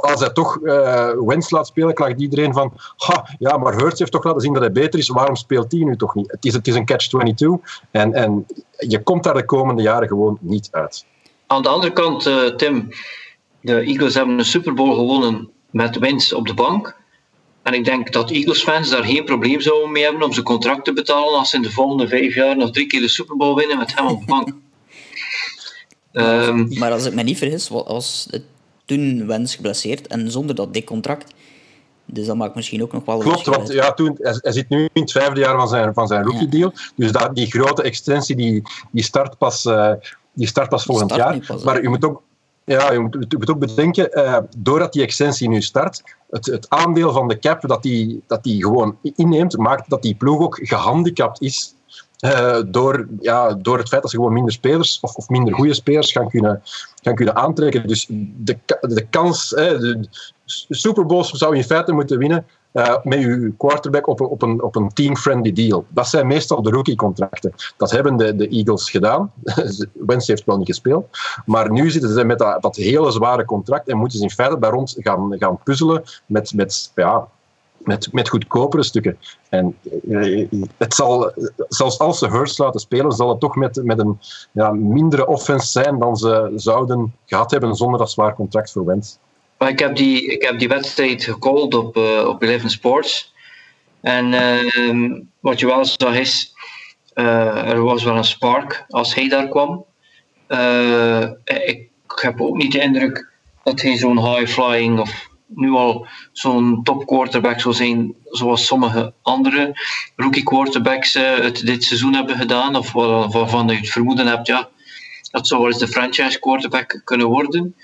als hij toch uh, Wens laat spelen, klaagt iedereen van ha, ja, maar Hurts heeft toch laten zien dat hij beter is, waarom speelt hij nu toch niet? Het is, het is een catch-22 en, en je komt daar de komende jaren gewoon niet uit. Aan de andere kant, uh, Tim, de Eagles hebben een Super Bowl gewonnen met Wens op de bank. En ik denk dat Eagles-fans daar geen probleem zouden mee hebben om zijn contract te betalen als ze in de volgende vijf jaar nog drie keer de Super Bowl winnen met hem op de bank. Um, maar als ik me niet vergis, was het toen Wens geblesseerd en zonder dat dik contract. Dus dat maakt misschien ook nog wel Klopt, want ja, toen, hij, zit nu in het vijfde jaar van zijn, van zijn rookie deal. Dus dat, die grote extensie die, die start pas, uh, die start pas volgend start jaar. Pas, maar je moet ook, ja, je moet, je moet ook bedenken, uh, doordat die extensie nu start, het, het aandeel van de cap dat die, dat die gewoon inneemt, maakt dat die ploeg ook gehandicapt is uh, door, ja, door het feit dat ze gewoon minder spelers of, of minder goede spelers gaan kunnen, gaan kunnen aantrekken. Dus de, de kans, hè, de Super Bowls zou je in feite moeten winnen uh, met uw quarterback op een, op een, op een team-friendly deal. Dat zijn meestal de rookie-contracten. Dat hebben de, de Eagles gedaan. Wens heeft wel niet gespeeld. Maar nu zitten ze met dat, dat hele zware contract en moeten ze in feite bij rond gaan, gaan puzzelen met, met ja, met, met goedkopere stukken. En eh, het zal, zelfs als ze Hurst laten spelen, zal het toch met, met een ja, mindere offense zijn dan ze zouden gehad hebben zonder dat zwaar contract voor Wentz. Ik heb die, ik heb die wedstrijd gecalled op, uh, op Eleven Sports. En uh, wat je wel zag is, uh, er was wel een spark als hij daar kwam. ik heb ook niet de indruk dat hij zo'n high-flying of nu al zo'n top quarterback zou zijn zoals sommige andere rookie quarterbacks uh, het dit seizoen hebben gedaan, of waarvan je het vermoeden hebt, ja, dat zou wel eens de franchise quarterback kunnen worden.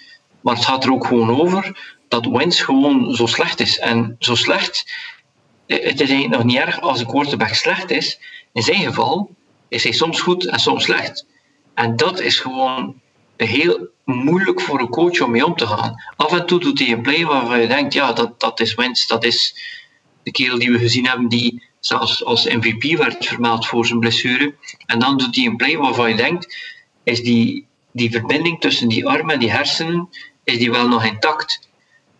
Maar het gaat er ook gewoon over dat Wentz gewoon zo slecht is. En zo slecht, eh, het is eigenlijk nog niet erg als een quarterback slecht is. In zijn geval is hij soms goed en soms slecht. En dat is gewoon heel moeilijk voor een coach om mee om te gaan. Af en toe doet hij een play waarvan je denkt, ja, dat, dat is Wentz, dat is de kerel die we gezien hebben die zelfs als MVP werd vermeld voor zijn blessure. En dan doet hij een play waarvan je denkt, is die, die verbinding tussen die armen en die hersenen, is die wel nog intact?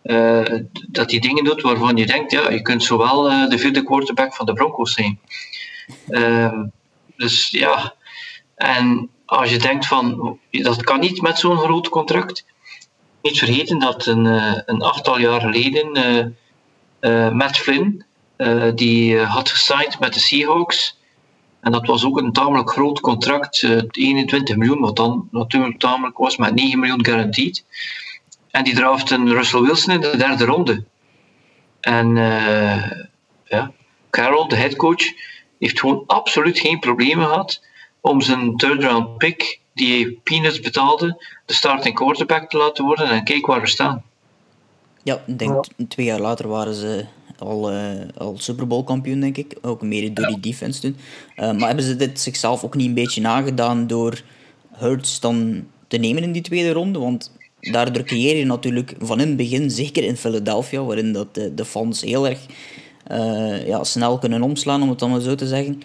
Uh, dat hij dingen doet waarvan je denkt, ja, je kunt zowel uh, de vierde quarterback van de Broncos zijn. Uh, dus ja, en als je denkt van dat kan niet met zo'n groot contract. Niet vergeten dat een, eh, een achttal jaar geleden uh, Matt Flynn, die had gesigned met de Seahawks. En dat was ook een tamelijk groot contract, 21 miljoen, wat dan natuurlijk tamelijk was, met 9 miljoen guaranteed. En die een Russell Wilson in de derde ronde. En ja, Carroll, de headcoach, heeft gewoon absoluut geen problemen gehad om zijn third round pick, die hij peanuts betaalde, de starting quarterback te laten worden. En kijk waar we staan. Ja, ik denk twee jaar later waren ze al, uh, al Super Bowl kampioen, denk ik. Ook mede door die defense toen. Uh, maar hebben ze dit zichzelf ook niet een beetje nagedaan door Hurts dan te nemen in die tweede ronde? Want daardoor creëer je natuurlijk van in het begin, zeker in Philadelphia, waarin dat de, de fans heel erg uh, ja, snel kunnen omslaan, om het dan maar zo te zeggen.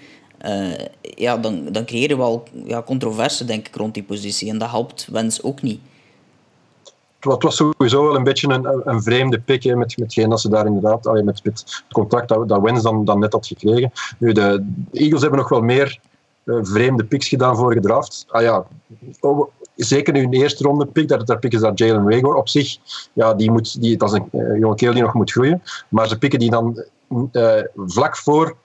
Uh, ja, dan, dan creëer je wel ja, controverse, denk ik, rond die positie. En dat helpt Wens ook niet. Het was sowieso wel een beetje een, een vreemde pick, hè, met, met dat ze daar inderdaad, allee, met, met het contract dat, dat Wens dan, dan net had gekregen. Nu, de, Eagles hebben nog wel meer uh, vreemde picks gedaan vorige draft. Ah ja, oh, zeker de eerste ronde pick, daar, daar pikken ze dat Jalen Rager op zich. Ja, die moet, die, dat is een uh, jonge kerel die nog moet groeien. Maar ze pikken die dan vlak voor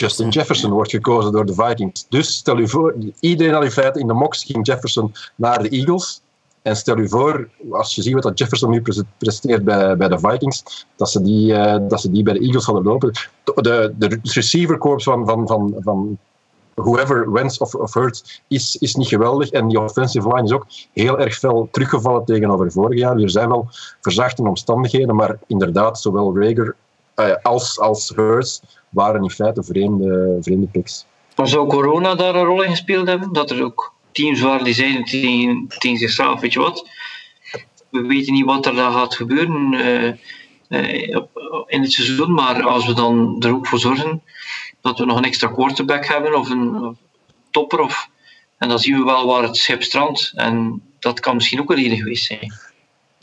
Justin Jefferson wordt gekozen door de Vikings. Dus stel u voor, iedereen had in feite in de mocks ging Jefferson naar de Eagles. En stel u voor, als je ziet wat dat Jefferson nu presteert bij, bij de Vikings, dat ze, die, uh, dat ze die bij de Eagles hadden lopen. De, de receivercorps van, van, van, van whoever Wentz of, of Hurts is, is niet geweldig. En die offensive line is ook heel erg veel teruggevallen tegenover vorig jaar. Er zijn wel verzachte omstandigheden, maar inderdaad, zowel Rager uh, als, als Hurts waren in feite vreemde, vreemde picks. Maar zou corona daar een rol in gespeeld hebben? Dat er ook teams waren die zeiden tegen, tegen zichzelf, weet je wat, we weten niet wat er daar gaat gebeuren uh, uh, in het seizoen, maar als we dan er ook voor zorgen dat we nog een extra quarterback hebben of een topper, of, en dan zien we wel waar het schip strandt. En dat kan misschien ook een reden geweest zijn.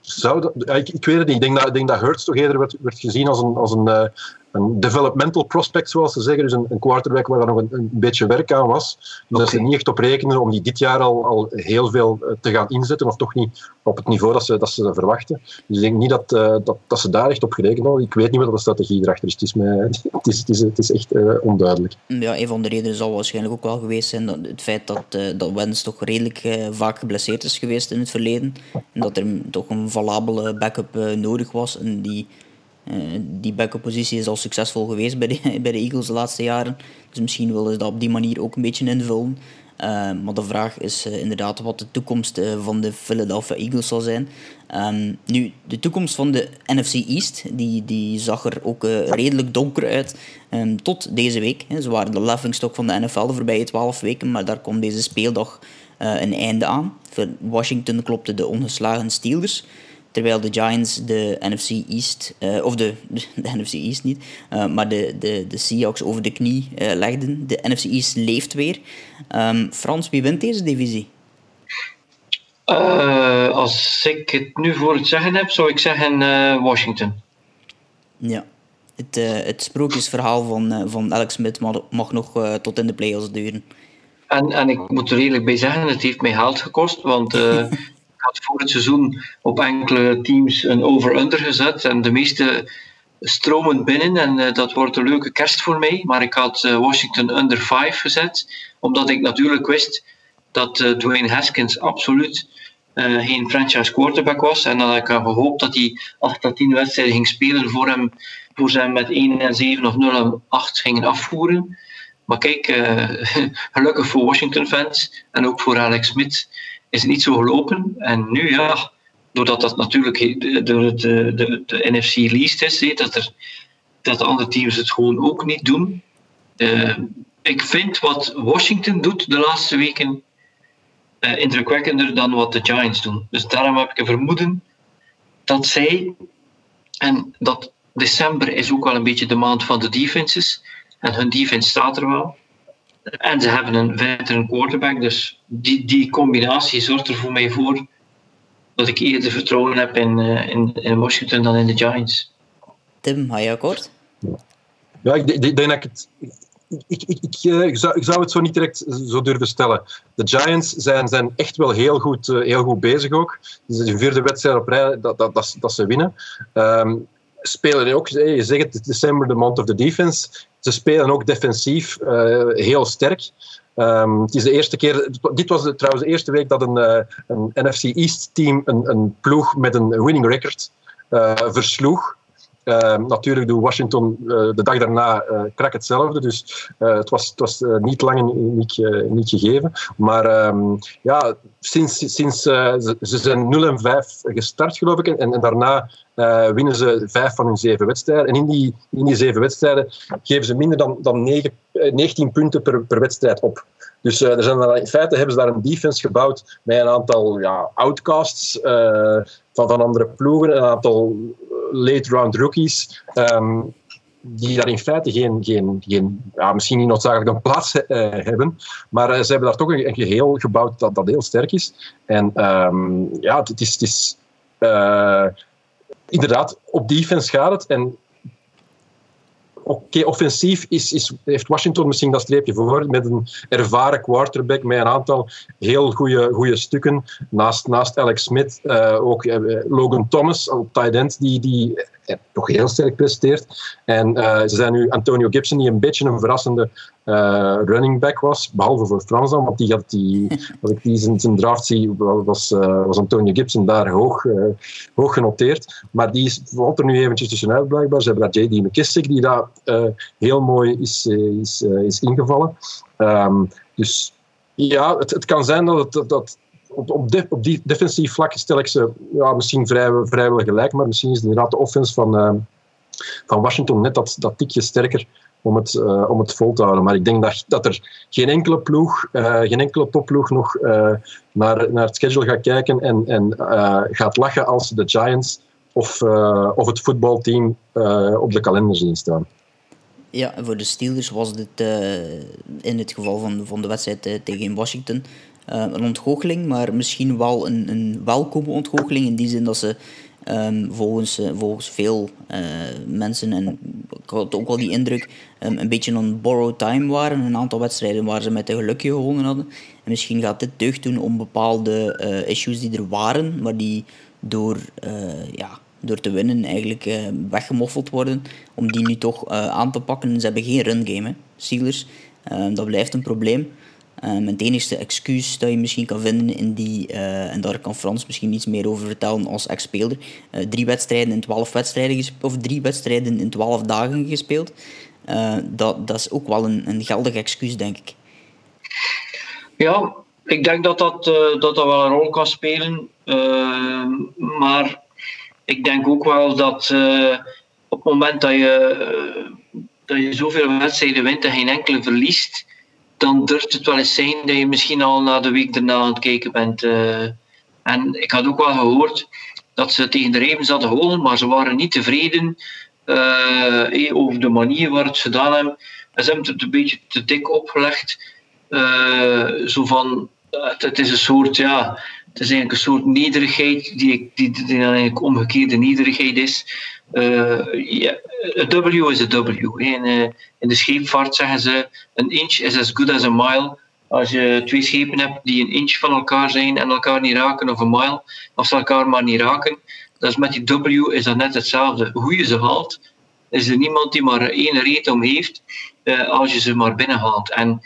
Zou dat, ik, ik, weet het niet. Ik denk dat, ik denk dat Hurts toch eerder werd, werd gezien als een, als een, uh, een developmental prospect, zoals ze zeggen. Dus een, een quarterback waar er nog een, een, beetje werk aan was. Dus okay. dat ze niet echt op rekenen om die dit jaar al, al heel veel eh, te gaan inzetten, of toch niet op het niveau dat ze, dat ze verwachten. Dus ik denk niet dat, uh, dat, dat ze daar echt op gerekend hadden. Ik weet niet wat de strategie erachter is. Het is, mij, het is, het is, het is echt uh, onduidelijk. Ja, een van de redenen zal waarschijnlijk ook wel geweest zijn dat het feit dat, uh, dat Wens toch redelijk vaak geblesseerd is geweest in het verleden. En dat er toch een valabele backup nodig was. En die die backup-positie is al succesvol geweest bij de, bij de Eagles de laatste jaren. Dus misschien willen ze dat op die manier ook een beetje invullen. Uh, maar de vraag is uh, inderdaad wat de toekomst van de Philadelphia Eagles zal zijn. Um, nu, de toekomst van de NFC East die, die zag er ook redelijk donker uit um, tot deze week. Ze waren de laughingstock van de NFL de voorbije twaalf weken, maar daar komt deze speeldag een einde aan. Voor Washington klopte de ongeslagen Steelers terwijl de Giants de NFC East, uh, of de, de, de, NFC East niet, uh, maar de, de, de Seahawks over de knie uh, legden. De NFC East leeft weer. Um, Frans, wie wint deze divisie? als ik het nu voor het zeggen heb, zou ik zeggen Washington. Ja, het, het sprookjesverhaal van, van Alex Smith mag, mag nog tot in de playoffs duren. En, en ik moet er eerlijk bij zeggen, het heeft mij geld gekost, want had voor het seizoen op enkele teams een over-under gezet en de meeste stromen binnen en uh, dat wordt een leuke kerst voor mij. Maar ik had uh, Washington under 5 gezet, omdat ik natuurlijk wist dat uh, Dwayne Haskins absoluut geen franchise quarterback was. En dat ik had gehoopt dat hij 8 tot 10 wedstrijden ging spelen voor hem, voor ze hem met 1 en 7 of 0 en 8 gingen afvoeren. Maar kijk, gelukkig voor Washington fans en ook voor Alex Smith is het niet zo gelopen. En nu ja, doordat dat natuurlijk door de, de, de NFC least is, dat, er, dat de andere teams het gewoon ook niet doen. Uh, ik vind wat Washington doet de laatste weken uh, indrukwekkender dan wat de Giants doen. Dus daarom heb ik een vermoeden dat zij, en dat december is ook wel een beetje de maand van de defenses, en hun defense staat er wel. En ze hebben een veteran quarterback, dus die, die combinatie zorgt er voor mij voor dat ik eerder vertrouwen heb in, uh, in, in Washington dan in de Giants. Tim, ga je akkoord? Ja, ik, denk dat ik het. Ik, ik, ik, ik, zou, ik zou het zo niet direct zo durven stellen. De Giants zijn, zijn echt wel heel goed, uh, heel goed bezig ook. Het is de vierde wedstrijd op rij dat, dat, dat, dat ze winnen. Um, spelen ook, je zegt het, december de month of the defense. Ze spelen ook defensief uh, heel sterk. Um, het is de eerste keer, dit was trouwens de eerste week dat een, uh, een NFC East team een, een, ploeg met een winning record uh, versloeg. Uh, natuurlijk doet Washington uh, de dag daarna uh, krak hetzelfde, dus het was, het was niet lang niet, gegeven. Maar um, ja, sinds, sinds ze, zijn 0 en 5 gestart, geloof ik, en, en daarna winnen ze vijf van hun zeven wedstrijden. En in die, in die zeven wedstrijden geven ze minder dan, dan 9, 19 punten per, wedstrijd op. Dus er zijn, in feite hebben ze daar een defense gebouwd met een aantal ja, outcasts van, van andere ploegen, een aantal late round rookies. Um, die daar in feite geen, geen, geen ja, misschien niet noodzakelijk een plaats uh, hebben, maar uh, ze hebben daar toch een, een, geheel gebouwd dat, dat heel sterk is. En um, ja, het is, het is uh, inderdaad, op defense gaat het. En oké, offensief is, is, heeft Washington misschien dat streepje voor met een ervaren quarterback met een aantal heel goede stukken. Naast, naast Alex Smith uh, ook uh, Logan Thomas op tight end, die, die uh, toch heel sterk presteert. En ze zijn nu Antonio Gibson, die een beetje een verrassende running back was, behalve voor Frans dan, want die had die, als ik die zijn, zijn draft zie, was, was Antonio Gibson daar hoog, hoog genoteerd. Maar die is, valt er nu eventjes tussenuit blijkbaar. Ze hebben daar J.D. McKissick, die daar uh, heel mooi is, is, uh, is ingevallen. Um, dus ja, het, het, kan zijn dat, het, dat op, op, op die defensief vlak stel ik ze ja, misschien vrij, vrijwel gelijk, maar misschien is inderdaad de offense van, uh, van Washington net dat, dat tikje sterker om het, uh, om het vol te houden. Maar ik denk dat, dat er geen enkele ploeg, uh, geen enkele topploeg nog naar, naar het schedule gaat kijken en, en gaat lachen als de Giants of, of het voetbalteam op de kalender zien staan. Ja, voor de Steelers was dit in het geval van, van de wedstrijd tegen Washington een ontgoocheling, maar misschien wel een, een welkome ontgoocheling in die zin dat ze um, volgens, volgens veel mensen, en ik had ook wel die indruk, um, een beetje on borrowed time waren. Een aantal wedstrijden waar ze met een gelukje gewonnen hadden. En misschien gaat dit deugd doen om bepaalde issues die er waren, maar die door ja, door te winnen eigenlijk weggemoffeld worden. Om die nu toch aan te pakken. Ze hebben geen run game, hè. Uh, dat blijft een probleem. Het enige excuus dat je misschien kan vinden in die, en daar kan Frans misschien iets meer over vertellen als ex-speler, drie wedstrijden in twaalf wedstrijden of drie wedstrijden in twaalf dagen gespeeld. dat, dat is ook wel een, een geldig excuus, denk ik. Ja, ik denk dat dat, dat, dat wel een rol kan spelen. maar ik denk ook wel dat uh, op het moment dat je, uh, dat je zoveel wedstrijden wint en geen enkele verliest, dan durft het wel eens zijn dat je misschien al na de week daarna aan het kijken bent. Uh, en ik had ook wel gehoord dat ze tegen de Ravens hadden gewonnen, maar ze waren niet tevreden uh, over de manier waarop ze gedaan hebben. En ze hebben het een beetje te dik opgelegd. Zo van, het, is een soort, ja, het is eigenlijk een soort nederigheid die, die, die, die eigenlijk omgekeerde nederigheid is. Yeah, W is a W. In, in de scheepvaart zeggen ze, een inch is as good as a mile. Als je twee schepen hebt die een inch van elkaar zijn en elkaar niet raken, of een mile, als ze elkaar maar niet raken, dat is met die W is dat net hetzelfde. Hoe je ze haalt, is er niemand die maar één reet om heeft uh, als je ze maar binnenhaalt. En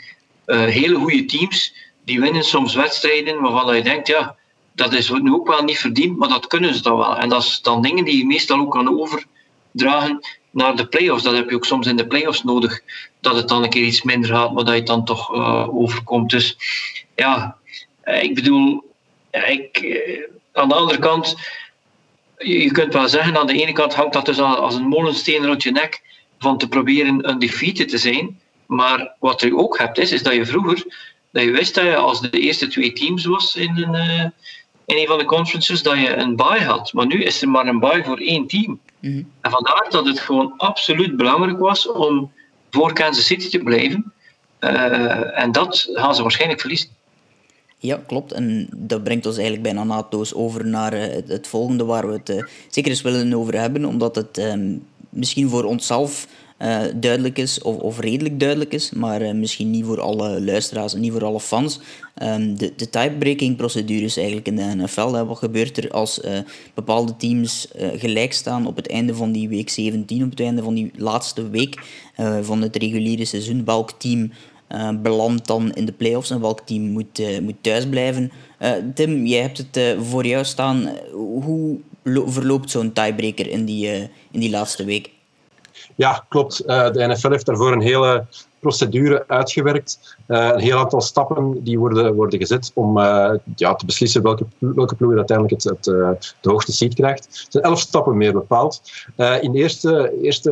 uh, hele goede teams, die winnen soms wedstrijden waarvan je denkt, ja, dat is nu ook wel niet verdiend, maar dat kunnen ze dan wel. En dat is dan dingen die je meestal ook kan overdragen naar de playoffs. Dat heb je ook soms in de playoffs nodig, dat het dan een keer iets minder gaat, maar dat je het dan toch uh, overkomt. Dus ja, ik bedoel, ik, aan de andere kant, je kunt wel zeggen, aan de ene kant hangt dat dus als een molensteen rond je nek van te proberen een defeated te zijn. Maar wat je ook hebt, is, is dat je vroeger dat je wist dat je als de eerste twee teams was in een, in een van de conferences, dat je een bye had. Maar nu is er maar een bye voor één team. Mm En vandaar dat het gewoon absoluut belangrijk was om voor Kansas City te blijven. Uh, en dat gaan ze waarschijnlijk verliezen. Ja, klopt. En dat brengt ons eigenlijk bijna naadloos over naar uh, het, volgende waar we het uh, zeker eens willen over hebben, omdat het um, misschien voor onszelf duidelijk is, of, of, redelijk duidelijk is, maar misschien niet voor alle luisteraars en niet voor alle fans. Um, de, typebreaking procedures eigenlijk in de NFL. Wat gebeurt er als bepaalde teams gelijk staan op het einde van die week 17, op het einde van die laatste week van het reguliere seizoen? Welk team uh, belandt dan in de playoffs en welk team moet, uh, moet thuisblijven. Tim, jij hebt het voor jou staan. Hoe verloopt zo'n tiebreaker in die, in die laatste week? Ja, klopt. de NFL heeft daarvoor een hele procedure uitgewerkt. Uh, een heel aantal stappen die worden, worden gezet om uh, ja, te beslissen welke, welke ploeg uiteindelijk het, het, de hoogste seed krijgt. Er zijn elf stappen meer bepaald. in de eerste, eerste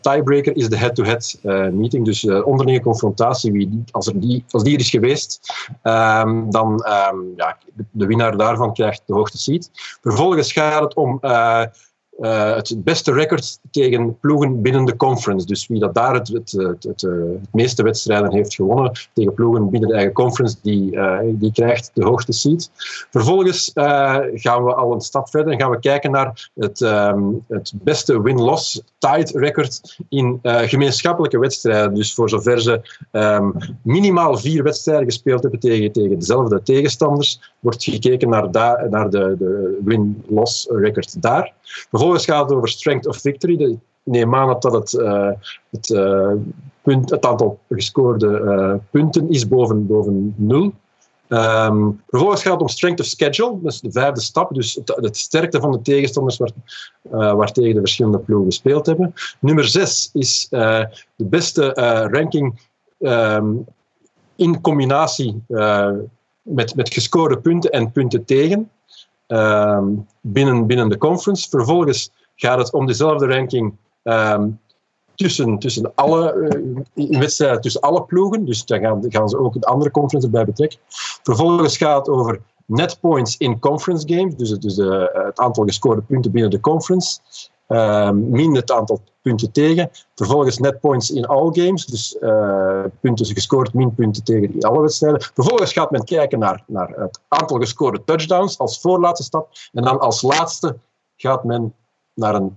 tiebreaker is de head-to-head -head, meeting, dus onderlinge confrontatie. Wie, als, er die, als die er is geweest, um, dan um, ja, de winnaar daarvan krijgt de hoogste seed. Vervolgens gaat het om uh, het beste record tegen ploegen binnen de conference. Dus wie dat daar het, het, eh, meeste wedstrijden heeft gewonnen tegen ploegen binnen de eigen conference, die, uh, die krijgt de hoogste seed. Vervolgens gaan we al een stap verder en gaan we kijken naar het, um, het beste win-loss tied record in gemeenschappelijke wedstrijden. Dus voor zover ze um, minimaal vier wedstrijden gespeeld hebben tegen, tegen dezelfde tegenstanders, wordt gekeken naar, da naar de, de win-loss record daar. Gaat het over strength of victory. Ik neem aan dat het, uh, het, uh, punt, het aantal gescoorde uh, punten is boven, boven nul. Um, vervolgens gaat het om strength of schedule, dat is de vijfde stap, dus het, sterkte van de tegenstanders waar, uh, waar tegen de verschillende ploegen gespeeld hebben. Nummer zes is de beste ranking um, in combinatie met, met gescoorde punten en punten tegen. Um, binnen, binnen de conference. Vervolgens gaat het om dezelfde ranking um, tussen, tussen alle uh, wedstrijden, tussen alle ploegen. Dus daar gaan, gaan ze ook de andere conference erbij betrekken. Vervolgens gaat het over net points in conference games, dus, het, dus het aantal gescoorde punten binnen de conference. Um, min het aantal punten tegen. Vervolgens net points in all games, dus uh, punten gescoord, min punten tegen in alle wedstrijden. Vervolgens gaat men kijken naar, naar het aantal gescoorde touchdowns als voorlaatste stap. En dan als laatste gaat men naar een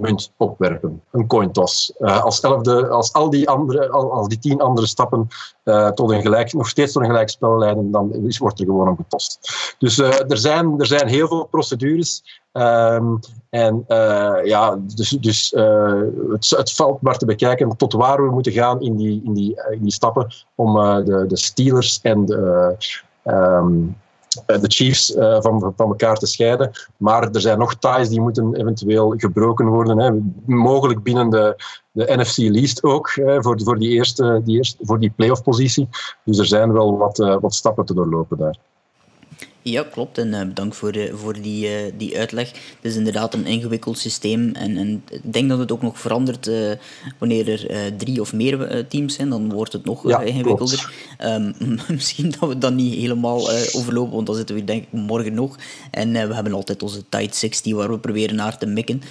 munt opwerpen, een coin toss. Uh, als, elfde, als, al die andere, als die tien andere stappen uh, tot een gelijk, nog steeds tot een gelijk spel leiden, dan is, wordt er gewoon om getost. Dus uh, er, zijn, er zijn heel veel procedures. Um, en ja, dus, dus het, het, valt maar te bekijken tot waar we moeten gaan in die, in die, in die stappen om de, de Steelers en de. Um, eh, de Chiefs uh, van, van elkaar te scheiden. Maar er zijn nog ties die moeten eventueel gebroken worden. Hè. Mogelijk binnen de, de NFC Least ook, hè, voor, voor, die eerste, die voor die playoff positie. Dus er zijn wel wat, uh, wat stappen te doorlopen daar. Ja, klopt. En uh, bedankt voor, uh, voor die, uh, die uitleg. Het is inderdaad een ingewikkeld systeem. En, en ik denk dat het ook nog verandert wanneer er drie of meer teams zijn. Dan wordt het nog ja, ingewikkelder. Um, misschien dat we dat niet helemaal overlopen, want dan zitten we denk ik morgen nog. En we hebben altijd onze tight 60 waar we proberen naar te mikken.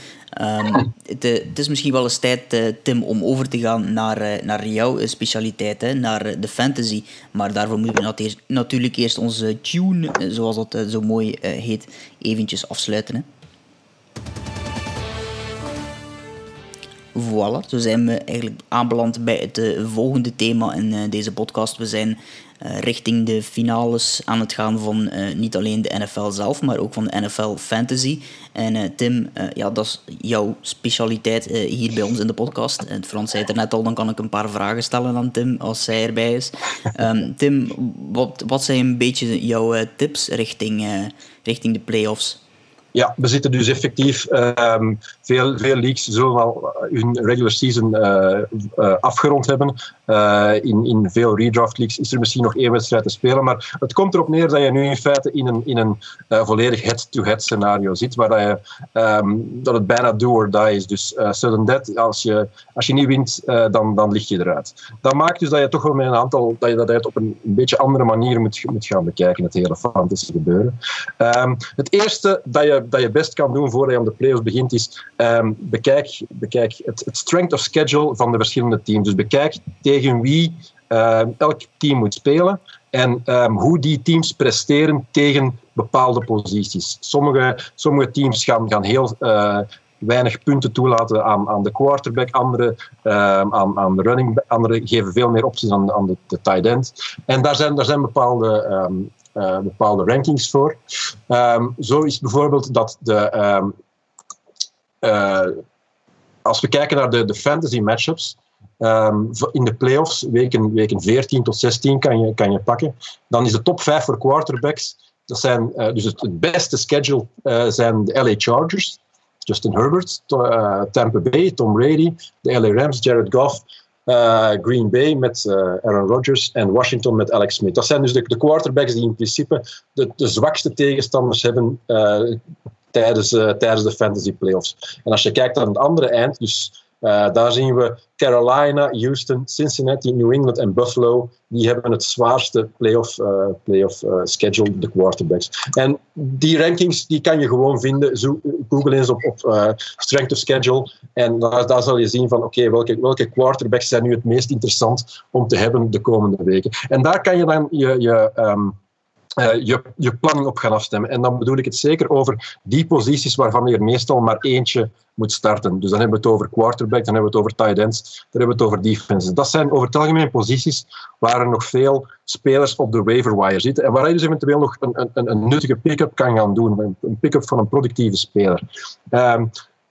Um, het, is misschien wel eens tijd, Tim, om over te gaan naar, naar jouw specialiteit, hè, naar de fantasy. Maar daarvoor moeten we natuurlijk eerst onze tune, zoals dat eh, zo mooi eh, heet, eventjes afsluiten. Hè. Voilà, zo zijn we eigenlijk aanbeland bij het volgende thema in deze podcast. We zijn richting de finales aan het gaan van niet alleen de NFL zelf, maar ook van de NFL Fantasy. En Tim, ja, dat is jouw specialiteit hier bij ons in de podcast. Het Frans zei het er net al, dan kan ik een paar vragen stellen aan Tim als zij erbij is. Um, Tim, wat, wat zijn een beetje jouw tips richting, richting de playoffs? Ja, we zitten dus effectief. Um, veel, veel leagues al hun regular season afgerond hebben. Uh, in, in veel redraft leagues is er misschien nog één wedstrijd te spelen. Maar het komt erop neer dat je nu in feite in een, in een volledig head-to-head scenario zit. Waar dat, je, um, dat het bijna do or die is. Dus sudden death, als je, als je niet wint, dan, dan lig je eruit. Dat maakt dus dat je toch wel met een aantal. dat je dat het op een, beetje andere manier moet, moet gaan bekijken, het hele fantasy gebeuren. Um, het eerste dat je dat je best kan doen voordat je aan de playoffs begint, is um, bekijk, bekijk het, het, strength of schedule van de verschillende teams. Dus bekijk tegen wie uh, elk team moet spelen en um, hoe die teams presteren tegen bepaalde posities. Sommige, sommige teams gaan, heel uh, weinig punten toelaten aan, aan de quarterback, andere um, aan, aan de running andere geven veel meer opties aan, aan de, de tight end. En daar zijn, zijn bepaalde uh, bepaalde rankings voor. Zo is bijvoorbeeld dat de. Uh, als we kijken naar de fantasy matchups. Um, in de playoffs, weken, weken 14 tot 16 kan je, kan je pakken. Dan is de top 5 voor quarterbacks. Dat zijn, uh, dus het, beste schedule zijn de LA Chargers. Justin Herbert, Tampa Bay, Tom Brady, de LA Rams, Jared Goff, Green Bay met Aaron Rodgers en Washington met Alex Smith. Dat zijn dus de, quarterbacks die in principe de, de zwakste tegenstanders hebben tijdens, tijdens de fantasy playoffs. En als je kijkt aan het andere eind, dus uh, daar zien we Carolina, Houston, Cincinnati, New England en Buffalo. Die hebben het zwaarste playoff, uh, playoff uh, schedule, de quarterbacks. En die rankings die kan je gewoon vinden. Zo, Google eens op, op strength of schedule. En daar, daar zal je zien van oké, welke, welke quarterbacks zijn nu het meest interessant om te hebben de komende weken. En daar kan je dan je, je um, uh, je, je planning op gaan afstemmen. En dan bedoel ik het zeker over die posities waarvan je er meestal maar eentje moet starten. Dus dan hebben we het over quarterback, dan hebben we het over tight ends, dan hebben we het over defense. Dat zijn over het algemeen posities waar er nog veel spelers op de waiver wire zitten en waar je dus eventueel nog een, een, een nuttige pick-up kan gaan doen. Een pick-up van een productieve speler. Um,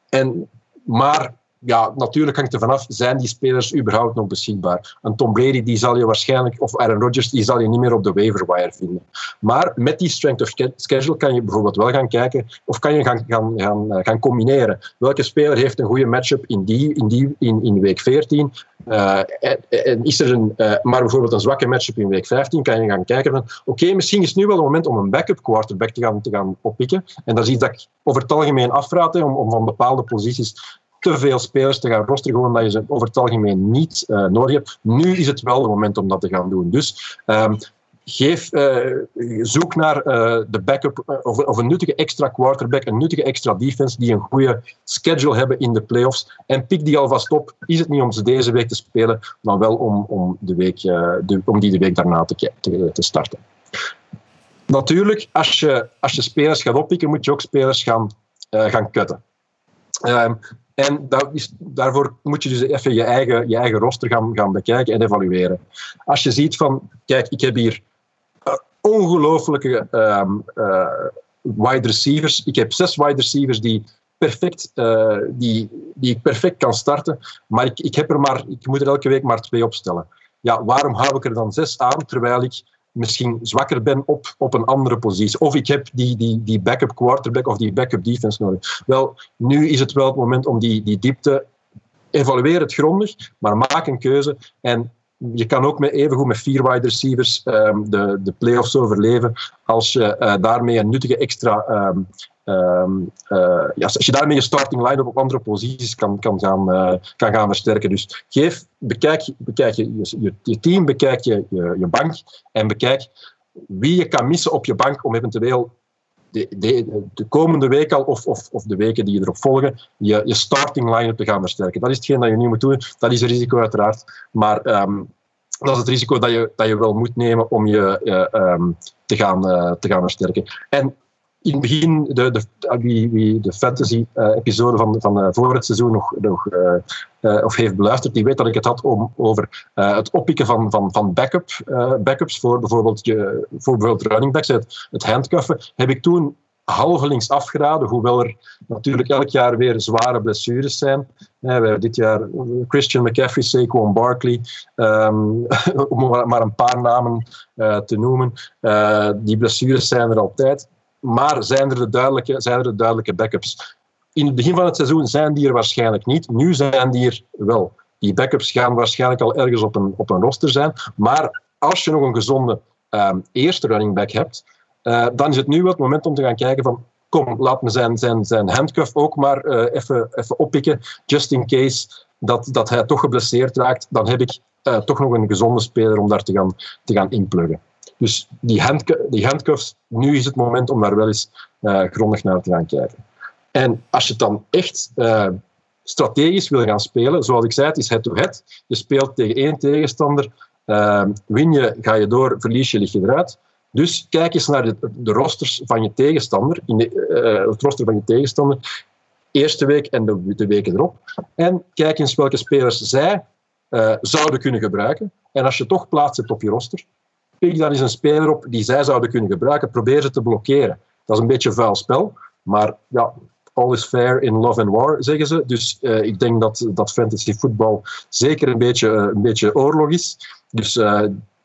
en, maar ja, natuurlijk hangt er vanaf, zijn die spelers überhaupt nog beschikbaar? Een Tom Brady, die zal je waarschijnlijk, of Aaron Rodgers, die zal je niet meer op de waiver wire vinden. Maar met die strength of schedule kan je bijvoorbeeld wel gaan kijken, of kan je gaan, gaan, gaan, eh, gaan combineren. Welke speler heeft een goede matchup in, die, in, die, in, week 14? Uh, en, is er een, uh, maar bijvoorbeeld een zwakke matchup in week 15, kan je gaan kijken van oké, misschien is nu wel het moment om een backup quarterback te gaan, te gaan oppikken. En dat is iets dat ik over het algemeen afraad, om, om van bepaalde posities te veel spelers te gaan rosteren, gewoon omdat je ze over het algemeen niet uh, nodig hebt. Nu is het wel het moment om dat te gaan doen. Dus um, geef, uh, zoek naar uh, de backup of, een nuttige extra quarterback, een nuttige extra defense die een goede schedule hebben in de playoffs. En pik die alvast op. Is het niet om ze deze week te spelen, maar wel om, om, de week, de, om die de week daarna te, te, te starten. Natuurlijk, als je, als je spelers gaat oppikken, moet je ook spelers gaan, gaan cutten. En is, daarvoor moet je dus even je eigen, je eigen roster gaan, gaan bekijken en evalueren. Als je ziet van, kijk, ik heb hier uh, ongelooflijke um, uh, wide receivers. Ik heb zes wide receivers die perfect, uh, die, die ik perfect kan starten, maar ik, ik, heb er maar, ik moet er elke week maar twee opstellen. Ja, waarom hou ik er dan zes aan, terwijl ik misschien zwakker ben op, op een andere positie. Of ik heb die, die, die backup quarterback of die backup defense nodig. Wel, nu is het wel het moment om die, die diepte. Evalueer het grondig, maar maak een keuze. En je kan ook met, evengoed met vier wide receivers um, de, de playoffs overleven als je uh, daarmee een nuttige extra. Um, um, uh, ja, als je daarmee je starting line-up op andere posities kan, kan, gaan, uh, kan gaan versterken. Dus geef, bekijk, bekijk je, je, je team, bekijk je, je, je bank en bekijk wie je kan missen op je bank om eventueel de, de, de, komende week al, of, of, of de weken die erop volgen, je, je starting line-up te gaan versterken. Dat is hetgeen dat je nu moet doen. Dat is een risico uiteraard. Maar um, dat is het risico dat je, dat je wel moet nemen om je uh, um, te, gaan, te gaan versterken. En in het begin, de, de, wie, wie de fantasy-episode van, van voor het seizoen nog, nog uh, of heeft beluisterd, die weet dat ik het had om, over het oppikken van, van, van backup, backups voor bijvoorbeeld, je, voor bijvoorbeeld running backs, het, het handcuffen, heb ik toen halvelings afgeraden, hoewel er natuurlijk elk jaar weer zware blessures zijn. we hebben dit jaar Christian McCaffrey, Saquon Barkley, um, om maar een paar namen te noemen. Die blessures zijn er altijd. Maar zijn er, de duidelijke, zijn er de duidelijke backups? In het begin van het seizoen zijn die er waarschijnlijk niet. Nu zijn die er wel. Die backups gaan waarschijnlijk al ergens op een, op een roster zijn. Maar als je nog een gezonde um, eerste running back hebt, uh, dan is het nu het moment om te gaan kijken van kom, laat me zijn, zijn, zijn handcuff ook maar uh, even, even oppikken, just in case dat, dat hij toch geblesseerd raakt. Dan heb ik uh, toch nog een gezonde speler om daar te gaan, te gaan inpluggen. Dus die, handcu die handcuffs, nu is het moment om daar wel eens grondig naar te gaan kijken. En als je het dan echt strategisch wil gaan spelen, zoals ik zei, het is head-to-head. Je speelt tegen één tegenstander. win je, ga je door, verlies je, lig je eruit. Dus kijk eens naar de, de rosters van je tegenstander, in de, uh, het roster van je tegenstander, eerste week en de, de weken erop. En kijk eens welke spelers zij zouden kunnen gebruiken. En als je toch plaats hebt op je roster, pik dan eens een speler op die zij zouden kunnen gebruiken. Probeer ze te blokkeren. Dat is een beetje vuil spel, maar ja, all is fair in love and war, zeggen ze. Dus uh, ik denk dat, dat fantasy voetbal zeker een beetje, een beetje oorlog is. Dus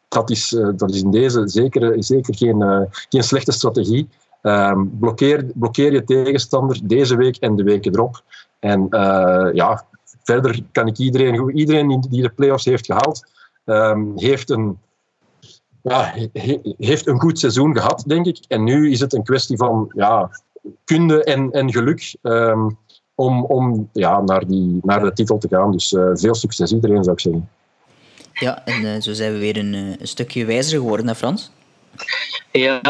dat is, dat is in deze zeker, zeker geen, geen slechte strategie. Um, blokkeer, blokkeer je tegenstander deze week en de weken erop. En ja, verder kan ik iedereen, iedereen die de playoffs heeft gehaald, um, heeft een, ja, he, heeft een goed seizoen gehad, denk ik. En nu is het een kwestie van ja, kunde en, en geluk um, om, om ja, naar, die, naar de titel te gaan. Dus veel succes iedereen, zou ik zeggen. Ja, en uh, zo zijn we weer een, uh, een, stukje wijzer geworden, hè Frans? Ja,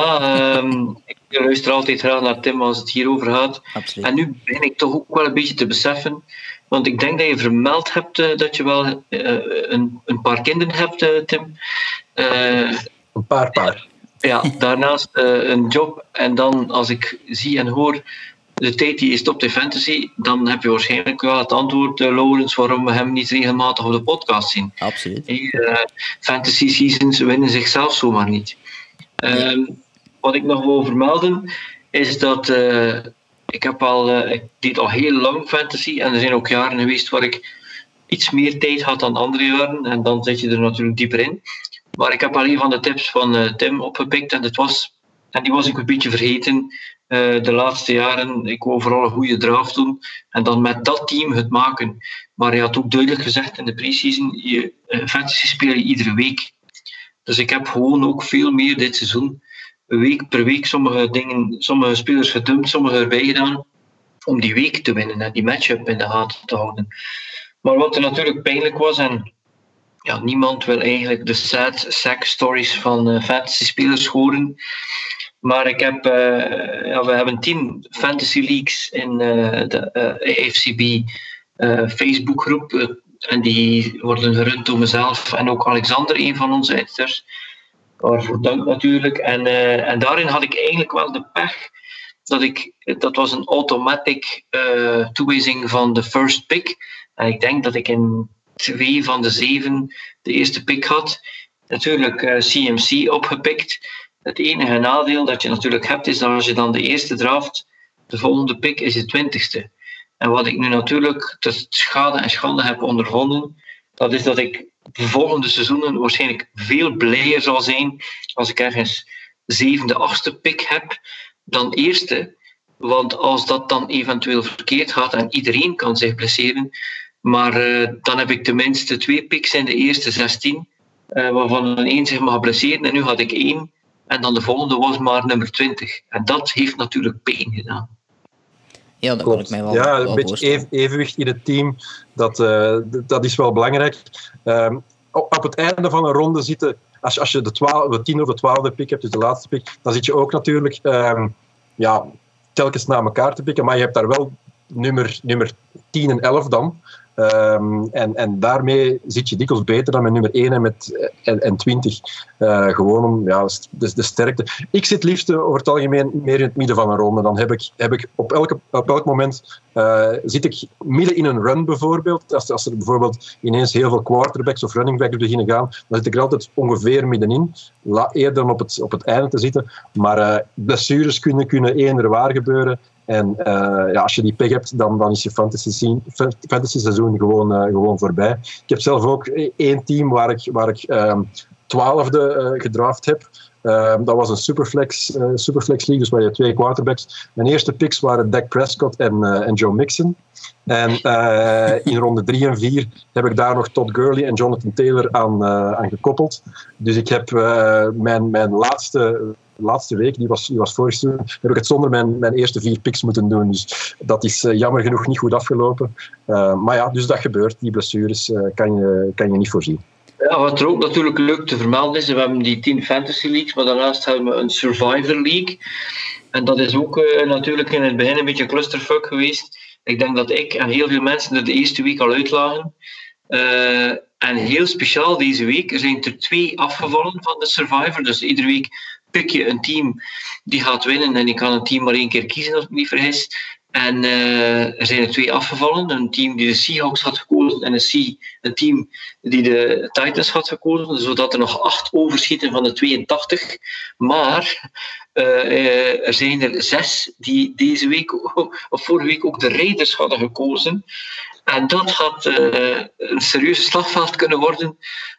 um, ik luister altijd graag naar Tim als het hierover gaat. Absoluut. En nu begin ik toch ook wel een beetje te beseffen, want ik denk dat je vermeld hebt uh, dat je wel een, een, paar kinderen hebt, Tim. Een paar paar. Ja, daarnaast een job. En dan, als ik zie en hoor de tijd die je stopt in fantasy, dan heb je waarschijnlijk wel het antwoord, uh, Laurens, waarom we hem niet regelmatig op de podcast zien. Absoluut. Uh, fantasy seasons winnen zichzelf zomaar niet. Uh, wat ik nog wil vermelden, is dat uh, ik heb al, ik deed al heel lang fantasy en er zijn ook jaren geweest waar ik iets meer tijd had dan andere jaren en dan zit je er natuurlijk dieper in. Maar ik heb al een van de tips van Tim opgepikt en, was, en die was ik een beetje vergeten uh, de laatste jaren. Ik wou vooral een goede draft doen en dan met dat team het maken. Maar hij had ook duidelijk gezegd in de preseason, je uh, fantasy speel je iedere week. Dus ik heb gewoon ook veel meer dit seizoen, week per week, sommige dingen, sommige spelers gedumpt, sommige erbij gedaan, om die week te winnen en die matchup in de gaten te houden. Maar wat er natuurlijk pijnlijk was, en ja, niemand wil eigenlijk de sad sack stories van uh, fantasy spelers horen. Maar ik heb, uh, ja, we hebben tien fantasy leagues in uh, de uh, AFCB Facebookgroep. en die worden gerund door mezelf en ook Alexander, een van onze editors. Waarvoor dank natuurlijk. En, en daarin had ik eigenlijk wel de pech dat ik, dat was een automatic toewijzing van de first pick. En ik denk dat ik in twee van de zeven de eerste pick had. Natuurlijk CMC opgepikt. Het enige nadeel dat je natuurlijk hebt, is dat als je dan de eerste draft, de volgende pick is de twintigste. En wat ik nu natuurlijk tot schade en schande heb ondervonden, dat is dat ik de volgende seizoenen waarschijnlijk veel blijer zal zijn als ik ergens zevende, achtste pick heb dan eerste. Want als dat dan eventueel verkeerd gaat en iedereen kan zich blesseren, Maar dan heb ik tenminste twee picks in de eerste 16, waarvan een één zich mag blesseren. En nu had ik één. En dan de volgende was maar nummer 20. En dat heeft natuurlijk pijn gedaan. Ja, dat Klopt. ik mij wel Ja, een beetje evenwicht in het team, dat, uh, dat is wel belangrijk. Uh, op het einde van een ronde zitten, als je, als je de, 12, de 10 of de 12e pick hebt, dus de laatste pick, dan zit je ook natuurlijk uh, ja, telkens naar elkaar te pikken, maar je hebt daar wel nummer, nummer 10 en 11 dan. Um, en, en daarmee zit je dikwijls beter dan met nummer 1 en, met, en, en 20. Uh, gewoon om ja, de, de sterkte. Ik zit liefst over het algemeen meer in het midden van een ronde. Dan heb ik, heb ik op, elke, op elk moment zit ik midden in een run bijvoorbeeld. Als, als er bijvoorbeeld ineens heel veel quarterbacks of running backs beginnen gaan, dan zit ik er altijd ongeveer middenin. Eerder op het, op het einde te zitten. Maar blessures kunnen, kunnen eender waar gebeuren. En uh, ja, als je die pick hebt, dan, dan is je fantasy, fantasy seizoen gewoon, uh, gewoon voorbij. Ik heb zelf ook één team waar ik, waar ik uh, twaalfde uh, gedraft heb. Ehm, dat was een superflex, superflex league, dus waar je twee quarterbacks. Mijn eerste picks waren Dak Prescott en, en Joe Mixon. En in ronde 3 en 4 heb ik daar nog Todd Gurley en Jonathan Taylor aan, aan gekoppeld. Dus ik heb mijn, mijn laatste de laatste week, die was, die was vorig heb ik het zonder mijn, mijn eerste vier picks moeten doen. Dus dat is uh, jammer genoeg niet goed afgelopen. Uh, maar ja, dus dat gebeurt. Die blessures uh, kan, je, kan je niet voorzien. Ja, wat er ook natuurlijk leuk te vermelden is, we hebben die 10 Fantasy Leagues, maar daarnaast hebben we een Survivor League. En dat is ook natuurlijk in het begin een beetje clusterfuck geweest. Ik denk dat ik en heel veel mensen er de eerste week al uitlagen. en heel speciaal deze week, zijn er twee afgevallen van de Survivor. Dus iedere week pik je een team die gaat winnen en je kan een team maar één keer kiezen als ik niet vergis. En uh, er zijn er twee afgevallen. Een team die de Seahawks had gekozen en een, een team die de Titans had gekozen. Zodat er nog acht overschieten van de 82. Maar uh, er zijn er zes die deze week of vorige week ook de Raiders hadden gekozen. En dat had uh, een serieuze slagveld kunnen worden.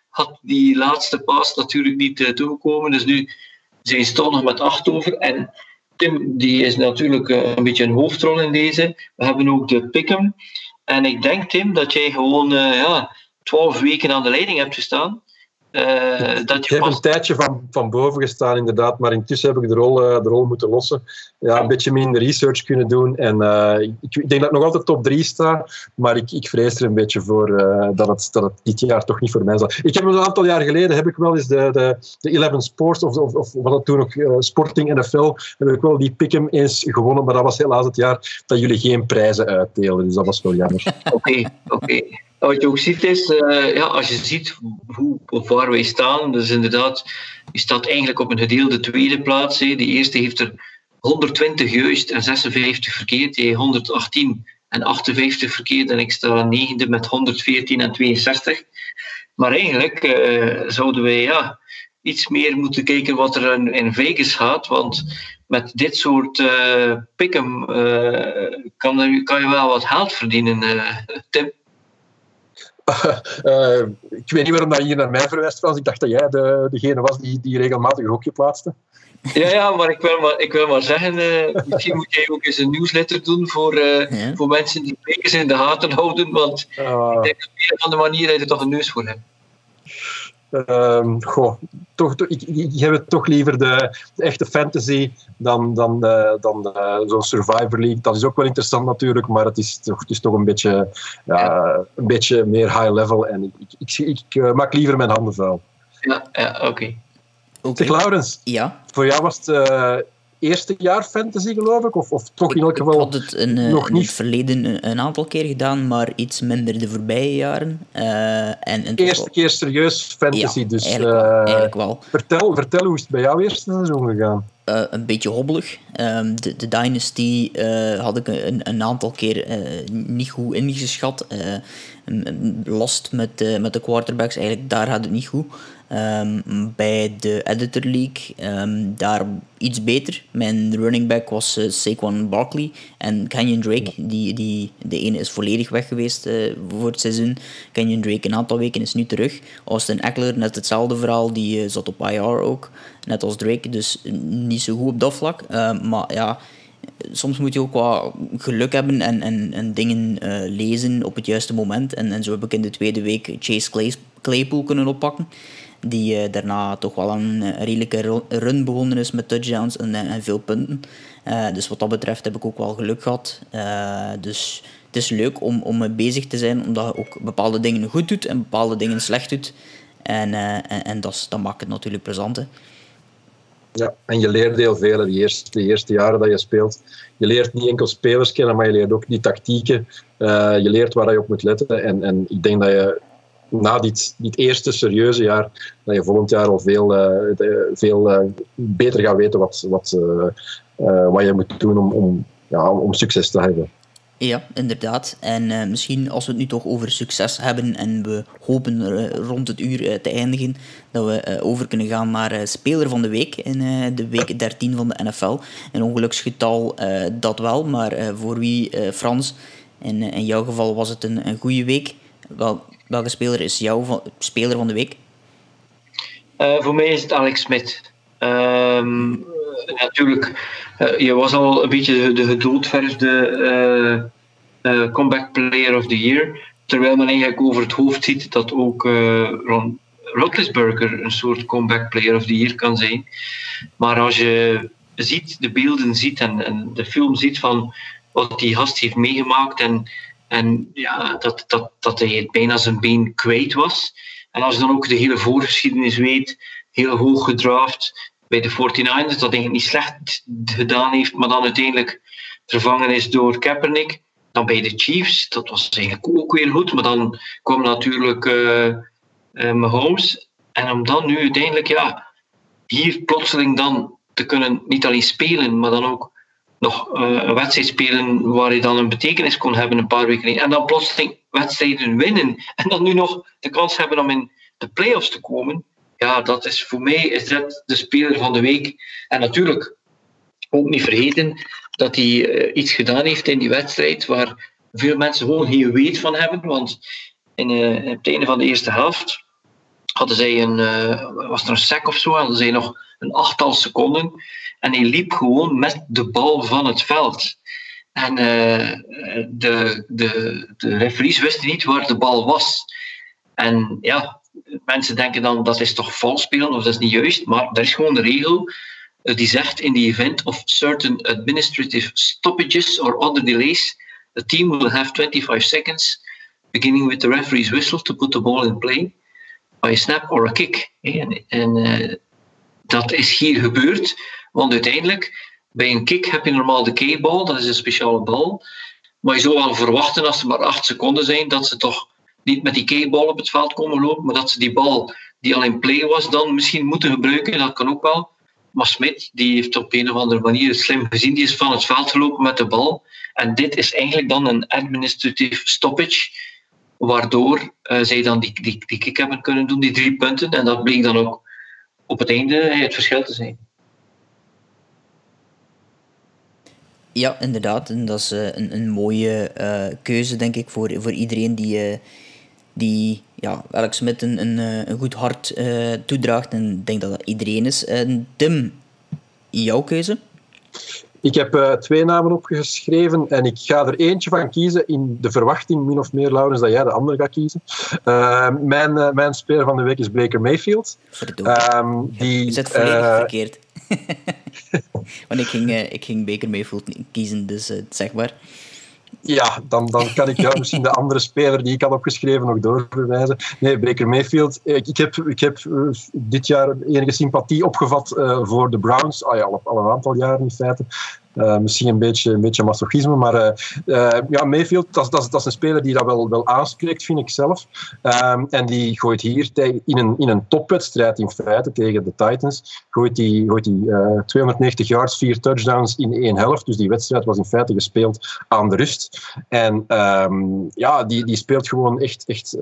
Had die laatste paas natuurlijk niet toegekomen. Dus nu zij stond nog met acht over. En Tim die is natuurlijk eh, een beetje een hoofdrol in deze. We hebben ook de Pickham. En ik denk, Tim, dat jij gewoon uh, ja, twaalf weken aan de leiding hebt gestaan. Uh, dat je ik heb een tijdje van, van boven gestaan, inderdaad, maar intussen heb ik de rol, uh, de rol moeten lossen. Ja, een beetje minder research kunnen doen. En uh, ik, ik, denk dat ik nog altijd top 3 sta, maar ik, ik vrees er een beetje voor dat, het, dat het dit jaar toch niet voor mij zal. Ik heb een aantal jaar geleden heb ik wel eens de, de, de 11 Sports, of, of, of wat dat toen nog Sporting NFL, heb ik wel die pick eens gewonnen, maar dat was helaas het jaar dat jullie geen prijzen uitdeelden, dus dat was wel jammer. Oké, oké. Wat je ook ziet is, uh, ja, als je ziet hoe, of waar wij staan, dus inderdaad, je staat eigenlijk op een gedeelde tweede plaats. Hè. De eerste heeft er 120 juist en 56 verkeerd. Hij 118 en 58 verkeerd en ik sta negende met 114 en 62. Maar eigenlijk uh, zouden wij ja, iets meer moeten kijken wat er in, Vegas gaat, want met dit soort uh, kan, kan je wel wat geld verdienen, Tim. Uh, ik weet niet waarom dat je hier naar mij verwijst, Frans. Ik dacht dat jij de, degene was die, die regelmatig een hokje plaatste. Ja, ja, maar ik wil maar, ik wil maar zeggen, uh, misschien moet jij ook eens een newsletter doen voor, uh, voor mensen die bekers in de gaten houden, want uh. ik denk dat op een of andere manier dat je toch een neus voor hebt. Uh, goh, toch, ik, ik, heb het toch liever de, de echte fantasy dan, dan, uh, dan uh, zo'n Survivor League. Dat is ook wel interessant natuurlijk, maar het is toch, het is toch een, beetje, ja, een beetje meer high level. En ik, ik, ik, ik uh, maak liever mijn handen vuil. Ja, ja oké. Okay. Okay. Zeg Laurens, ja? voor jou was het eerste jaar fantasy, geloof ik? Of, of toch in elk geval ik had het nog in niet? het verleden een, aantal keer gedaan, maar iets minder de voorbije jaren. Uh, en, en eerste wel... keer serieus fantasy, ja, dus... Eigenlijk, uh, eigenlijk wel. Vertel, vertel, hoe is het bij jou eerste seizoen gegaan? Uh, een beetje hobbelig. Um, de, de Dynasty had ik een, een aantal keer niet goed ingeschat. last met, met de quarterbacks, eigenlijk daar had het niet goed. Um, bij de Editor League um, daar iets beter. Mijn running back was uh, Saquon Barkley en Kenyon Drake. Die, die, de ene is volledig weg geweest uh, voor het seizoen. Kenyon Drake een aantal weken is nu terug. Austin Eckler, net hetzelfde verhaal. Die uh, zat op IR ook, net als Drake. Dus niet zo goed op dat vlak. Ehm, maar ja, soms moet je ook wat geluk hebben en, en, en dingen lezen op het juiste moment. En, en zo heb ik in de tweede week Chase Claypool kunnen oppakken. Die uh, daarna toch wel een, redelijke run begonnen is met touchdowns en, en veel punten. Dus wat dat betreft heb ik ook wel geluk gehad. dus het is leuk om, om bezig te zijn, omdat je ook bepaalde dingen goed doet en bepaalde dingen slecht doet. En, en, en dat, dat maakt het natuurlijk plezant. Hè. Ja, en je leert heel veel de eerste, de eerste jaren dat je speelt. Je leert niet enkel spelers kennen, maar je leert ook die tactieken. Je leert waar je op moet letten. En, en ik denk dat je na dit, dit eerste serieuze jaar, dat je volgend jaar al veel, uh, veel uh, beter gaat weten wat, wat, wat je moet doen om, om, ja, om succes te hebben. Ja, inderdaad. En misschien als we het nu toch over succes hebben en we hopen rond het uur te eindigen, dat we over kunnen gaan naar Speler van de Week in de week 13 van de NFL. Een ongeluksgetal dat wel, maar voor wie, Frans, in, in jouw geval was het een, een goede week. Wel, welke speler is jouw Speler van de Week? voor mij is het Alex Smit. Ehm, natuurlijk, uh, je was al een beetje de, de gedoodverfde comeback player of the year. Terwijl men eigenlijk over het hoofd ziet dat ook Ron Roethlisberger een soort comeback player of the year kan zijn. Maar als je ziet, de beelden ziet en, en de film ziet van wat die gast heeft meegemaakt en, en ja, dat, dat, dat hij bijna zijn been kwijt was. En als je dan ook de hele voorgeschiedenis weet, heel hoog gedraft, bij de 49ers, dat ik niet slecht gedaan heeft, maar dan uiteindelijk vervangen is door Kaepernick. Dan bij de Chiefs, dat was eigenlijk ook weer goed, maar dan kwam natuurlijk uh, uh, Mahomes. En om dan nu uiteindelijk, ja, hier plotseling dan te kunnen niet alleen spelen, maar dan ook nog uh, een wedstrijd spelen waar je dan een betekenis kon hebben een paar weken. En dan plotseling wedstrijden winnen. En dan nu nog de kans hebben om in de playoffs te komen ja, dat is voor mij is dat de speler van de week. En natuurlijk ook niet vergeten dat hij uh, iets gedaan heeft in die wedstrijd waar veel mensen gewoon geen weet van hebben. Want in, uh, het einde van de eerste helft hadden zij een, uh, was er een sack of zo, hadden zij nog een achttal seconden. En hij liep gewoon met de bal van het veld. En de, de, de referees wisten niet waar de bal was. En ja, mensen denken dan dat is toch vals spelen of dat is niet juist, maar er is gewoon de regel eh, die zegt in the event of certain administrative stoppages or other delays, the team will have 25 seconds beginning with the referee's whistle to put the ball in play by a snap or a kick. En, en uh, dat is hier gebeurd, want uiteindelijk bij een kick heb je normaal de K-bal, dat is een speciale bal. Maar je zou wel verwachten, als er maar 8 seconden zijn, dat ze toch niet met die keybal op het veld komen lopen, maar dat ze die bal die al in play was, dan misschien moeten gebruiken. Dat kan ook wel. Maar Smit, die heeft op een of andere manier slim gezien, die is van het veld gelopen met de bal. En dit is eigenlijk dan een administratief stoppage, waardoor uh, zij dan die, die, die kick hebben kunnen doen, die drie punten. En dat bleek dan ook op het einde het verschil te zijn. Ja, inderdaad. En dat is uh, een, een mooie uh, keuze, denk ik, voor, voor iedereen die, uh, die ja, Alex Smit een, een, eh, een goed hart toedraagt. En ik denk dat dat iedereen is. Tim, jouw keuze? Ik heb twee namen opgeschreven en ik ga er eentje van kiezen in de verwachting, min of meer, Laurens, dat jij de andere gaat kiezen. Mijn, mijn speler van de week is Baker Mayfield. Um, die, je zit volledig verkeerd. Want ik ging, ik ging Baker Mayfield kiezen, dus zeg maar. Ja, dan, dan kan ik jou misschien de andere speler die ik had opgeschreven nog doorverwijzen. Nee, Baker Mayfield. Ik, ik heb, ik heb uh, dit jaar enige sympathie opgevat voor de Browns. Ah ja, al, al een aantal jaren in feite. Uh, misschien een beetje, een beetje masochisme, maar uh, uh, ja, Mayfield, dat, dat, is een speler die dat wel, wel aanspreekt, vind ik zelf. Um, en die gooit hier in, een, in een topwedstrijd in feite tegen de Titans, gooit die, gooit die 290 yards, vier touchdowns in één helft. Dus die wedstrijd was in feite gespeeld aan de rust. En um, ja, die, die speelt gewoon echt, echt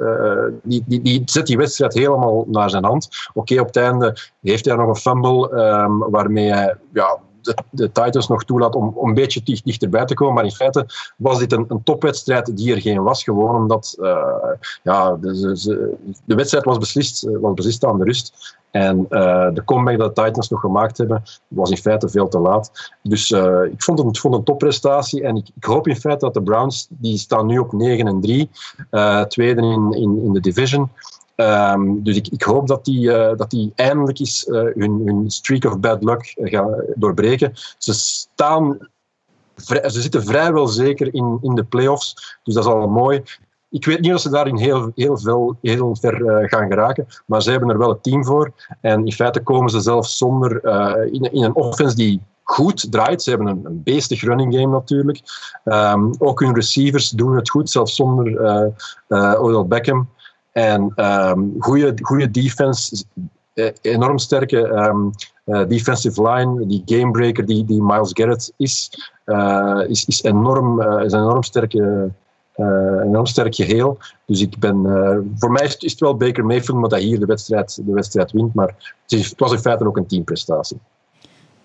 die, die, die zet die wedstrijd helemaal naar zijn hand. Oké, op het einde heeft hij nog een fumble um, waarmee hij ja, de, de Titans nog toelaat om, om een beetje dicht, dichterbij te komen. Maar in feite was dit een, een topwedstrijd die er geen was. Gewoon omdat uh, ja, de, de, wedstrijd was beslist, was beslist aan de rust. En uh, de comeback dat de Titans nog gemaakt hebben, was in feite veel te laat. Dus ik vond het, vond een topprestatie. En ik, ik, hoop in feite dat de Browns, die staan nu op 9 en 3, uh, tweede in, in, in de division. Um, dus ik, ik, hoop dat die, dat die eindelijk eens hun, hun streak of bad luck gaan doorbreken. Ze staan ze zitten vrijwel zeker in, in de playoffs. Dus dat is al mooi ik weet niet of ze daarin heel, heel, veel, heel ver gaan geraken, maar ze hebben er wel het team voor. En in feite komen ze zelfs zonder, in, in, een offense die goed draait. Ze hebben een, een beestig running game natuurlijk. Um, ook hun receivers doen het goed, zelfs zonder uh, Odell Beckham. En um, goede defense, enorm sterke um, defensive line, die gamebreaker die, die Miles Garrett is, is, is, enorm, is een enorm sterke enorm sterk geheel. Dus ik ben, voor mij is het, is wel Baker Mayfield, maar dat hier de wedstrijd, de wedstrijd wint. Maar het, is, het was in feite ook een teamprestatie.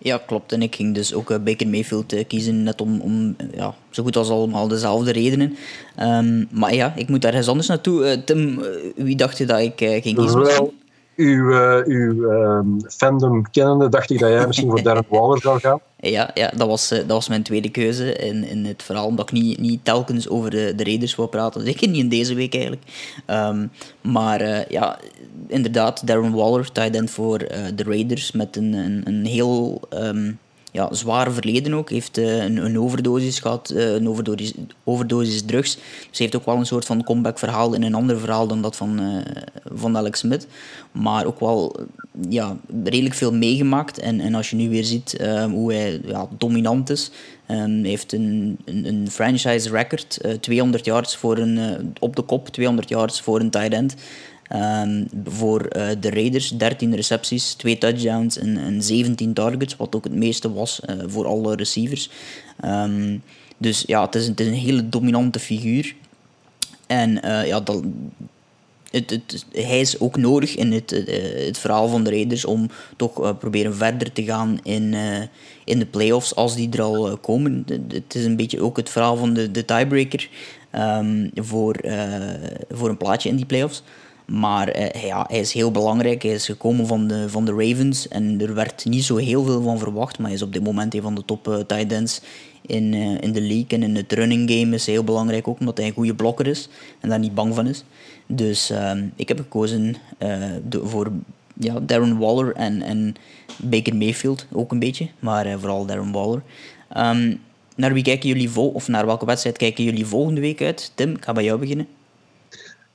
Ja, klopt. En ik ging dus ook uh, Baker Mayfield kiezen, net om, om ja, zo goed als allemaal dezelfde redenen. Um, maar ja, ik moet ergens anders naartoe. Tim, wie dacht je dat ik ging kiezen? Wel, uw, uh, uw um, fandom kennende, dacht ik dat jij misschien voor Darren Waller zou gaan. Ja, ja dat, was, uh, dat was mijn tweede keuze in, in het verhaal. Omdat ik niet, niet telkens over de, de Raiders wil praten. Zeker niet in deze week eigenlijk. Um, maar ja, inderdaad, Darren Waller, tight end voor de Raiders. Met een, een, een heel... Um, ja, zware verleden ook. heeft uh, een, een, overdosis gehad, uh, een overdosis, overdosis drugs. Dus heeft ook wel een soort van comeback verhaal in een ander verhaal dan dat van, uh, van Alex Smith. Maar ook wel ja, redelijk veel meegemaakt. En, en als je nu weer ziet hoe hij ja, dominant is. Hij heeft een, een, een franchise record, 200 yards voor een, op de kop, 200 yards voor een tight end. Um, voor uh, de Raiders 13 recepties, 2 touchdowns en, en 17 targets, wat ook het meeste was uh, voor alle receivers. Um, dus ja, het is, het is, een hele dominante figuur. En uh, ja, dat, het, het, hij is ook nodig in het, het verhaal van de Raiders om toch proberen verder te gaan in, in de playoffs als die er al komen. Het is een beetje ook het verhaal van de, de tiebreaker um, voor, voor een plaatje in die playoffs. Maar uh, ja, hij is heel belangrijk. Hij is gekomen van de, van de Ravens en er werd niet zo heel veel van verwacht. Maar hij is op dit moment een van de top uh, tight ends in, uh, in de league. En in het running game is hij heel belangrijk ook omdat hij een goede blokker is en daar niet bang van is. Dus ehm, ik heb gekozen voor ja, Darren Waller en, en Baker Mayfield ook een beetje. Maar vooral Darren Waller. Um, naar wie kijken jullie vol of naar welke wedstrijd kijken jullie volgende week uit? Tim, ik ga bij jou beginnen.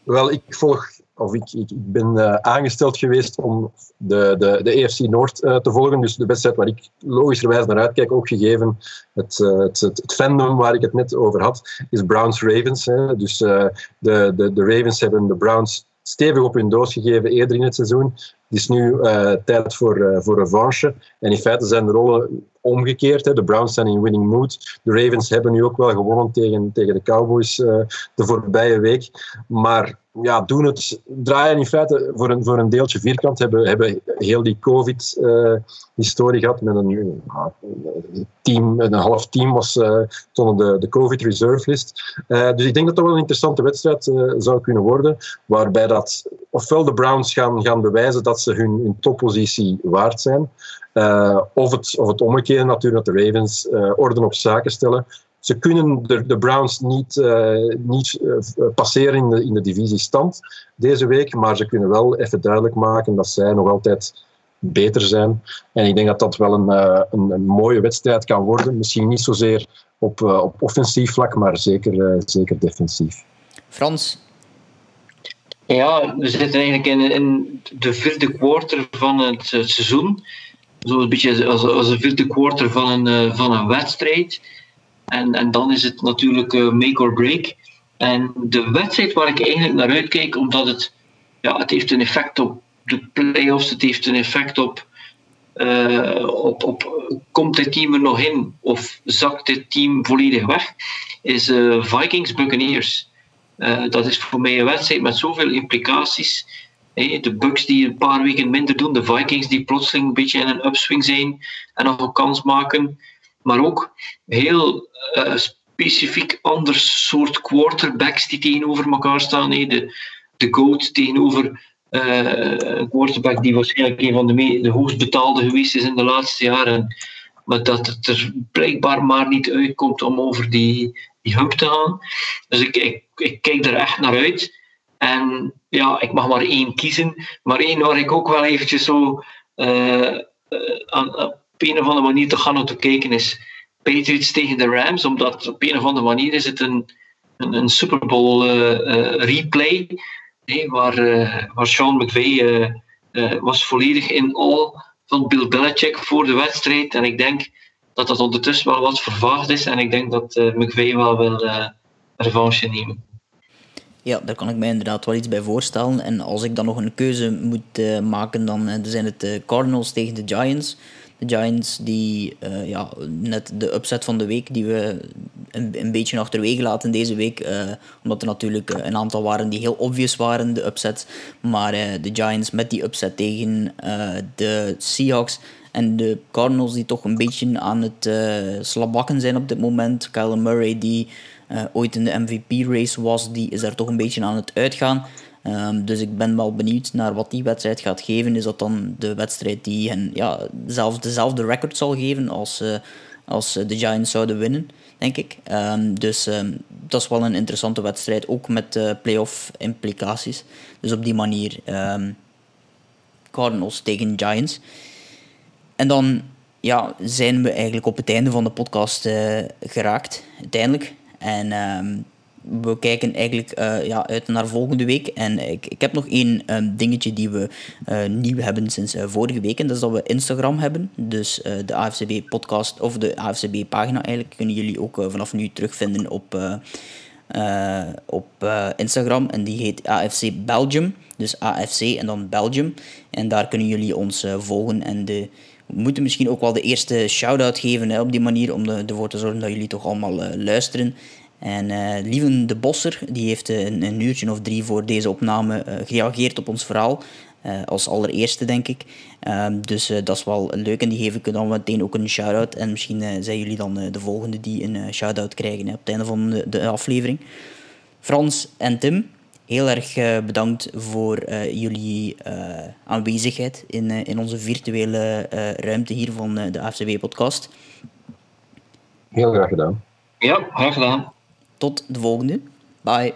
Wel, ik volg of ik, ik, ben uh, aangesteld geweest om de, de, de EFC Noord uh, te volgen. Dus de wedstrijd waar ik logischerwijs naar uitkijk, ook gegeven het, uh, het, het, fandom waar ik het net over had, is Browns-Ravens. Dus de, de, de Ravens hebben de Browns stevig op hun doos gegeven eerder in het seizoen. Het is nu tijd voor, voor revanche. En in feite zijn de rollen omgekeerd. Hè. De Browns zijn in winning mood. De Ravens hebben nu ook wel gewonnen tegen, tegen de Cowboys de voorbije week. Maar ja, doen het, draaien in feite voor een, voor een deeltje vierkant. Hebben, hebben heel die COVID-historie gehad met een, team, een half team was uh, de, de COVID reserve list. Uh, dus ik denk dat dat wel een interessante wedstrijd zou kunnen worden, waarbij dat ofwel de Browns gaan, gaan bewijzen dat ze hun, hun toppositie waard zijn, of, het, of het omgekeerde natuurlijk, dat de Ravens orde op zaken stellen ze kunnen de, de Browns niet, uh, niet uh, passeren in de, in de divisiestand deze week, maar ze kunnen wel even duidelijk maken dat zij nog altijd beter zijn. En ik denk dat dat wel een, uh, een, een, mooie wedstrijd kan worden. Misschien niet zozeer op, op offensief vlak, maar zeker, zeker defensief. Frans? Ja, we zitten eigenlijk in, in de vierde quarter van het seizoen. Zo'n beetje als, als de vierde quarter van een, van een wedstrijd. En, en dan is het natuurlijk uh, make or break. En de wedstrijd waar ik eigenlijk naar uitkijk, omdat het, ja, het heeft een effect op de playoffs, het heeft een effect op, uh, op, op komt dit team er nog in of zakt dit team volledig weg, is uh, Vikings Buccaneers. dat is voor mij een wedstrijd met zoveel implicaties. de Bucks die een paar weken minder doen, de Vikings die plotseling een beetje in een upswing zijn en nog een kans maken. Maar ook heel uh, specifiek ander soort quarterbacks die tegenover elkaar staan. De, de GOAT tegenover een quarterback die waarschijnlijk een van de, de hoogst betaalde geweest is in de laatste jaren. Maar dat het er blijkbaar maar niet uitkomt om over die, die hump te gaan. Dus ik, ik, kijk er echt naar uit. En ja, ik mag maar één kiezen. Maar één waar ik ook wel eventjes zo uh, aan, op een of andere manier te gaan te kijken is Patriots tegen de Rams. Omdat op een of andere manier is het een, een, een Super Bowl uh, replay. waar, waar Sean McVay was volledig in all van Bill Belichick voor de wedstrijd. En ik denk dat dat ondertussen wel wat vervaagd is. En ik denk dat McVay wel wil revanche nemen. Ja, daar kan ik mij inderdaad wel iets bij voorstellen. En als ik dan nog een keuze moet maken, dan zijn het de Cardinals tegen de Giants. De Giants die uh, ja, net de upset van de week die we een, beetje achterwege laten deze week. Uh, omdat er natuurlijk een aantal waren die heel obvious waren, de upset. Maar de Giants met die upset tegen de Seahawks en de Cardinals die toch een beetje aan het slabakken zijn op dit moment. Kyler Murray die ooit in de MVP-race was, die is daar toch een beetje aan het uitgaan. Um, dus ik ben wel benieuwd naar wat die wedstrijd gaat geven. Is dat dan de wedstrijd die hen ja, zelf dezelfde record zal geven als, uh, als de Giants zouden winnen, denk ik. Um, dus um, dat is wel een interessante wedstrijd, ook met uh, playoff implicaties. Dus op die manier Cardinals tegen Giants. En dan ja, zijn we eigenlijk op het einde van de podcast geraakt, uiteindelijk. En we kijken eigenlijk uh, ja, uit naar volgende week. En ik, ik heb nog één um, dingetje die we uh, nieuw hebben sinds uh, vorige week. En dat is dat we Instagram hebben. Dus de AFCB podcast, of de AFCB pagina eigenlijk, kunnen jullie ook vanaf nu terugvinden op, op Instagram. En die heet AFC Belgium. Dus AFC en dan Belgium. En daar kunnen jullie ons volgen en de we moeten misschien ook wel de eerste shout-out geven hè, op die manier, om ervoor te zorgen dat jullie toch allemaal luisteren. En uh, Lieven de Bosser die heeft een, een, uurtje of drie voor deze opname uh, gereageerd op ons verhaal. Uh, als allereerste, denk ik. Ehm, dus dat is wel leuk en die geef ik dan meteen ook een shout-out. En misschien zijn jullie dan de volgende die een shout-out krijgen hè, op het einde van de, de, aflevering. Frans en Tim, heel erg bedankt voor jullie aanwezigheid in, in onze virtuele ruimte hier van de AFCB-podcast. Heel graag gedaan. Ja, graag gedaan. Tot de volgende. Bye.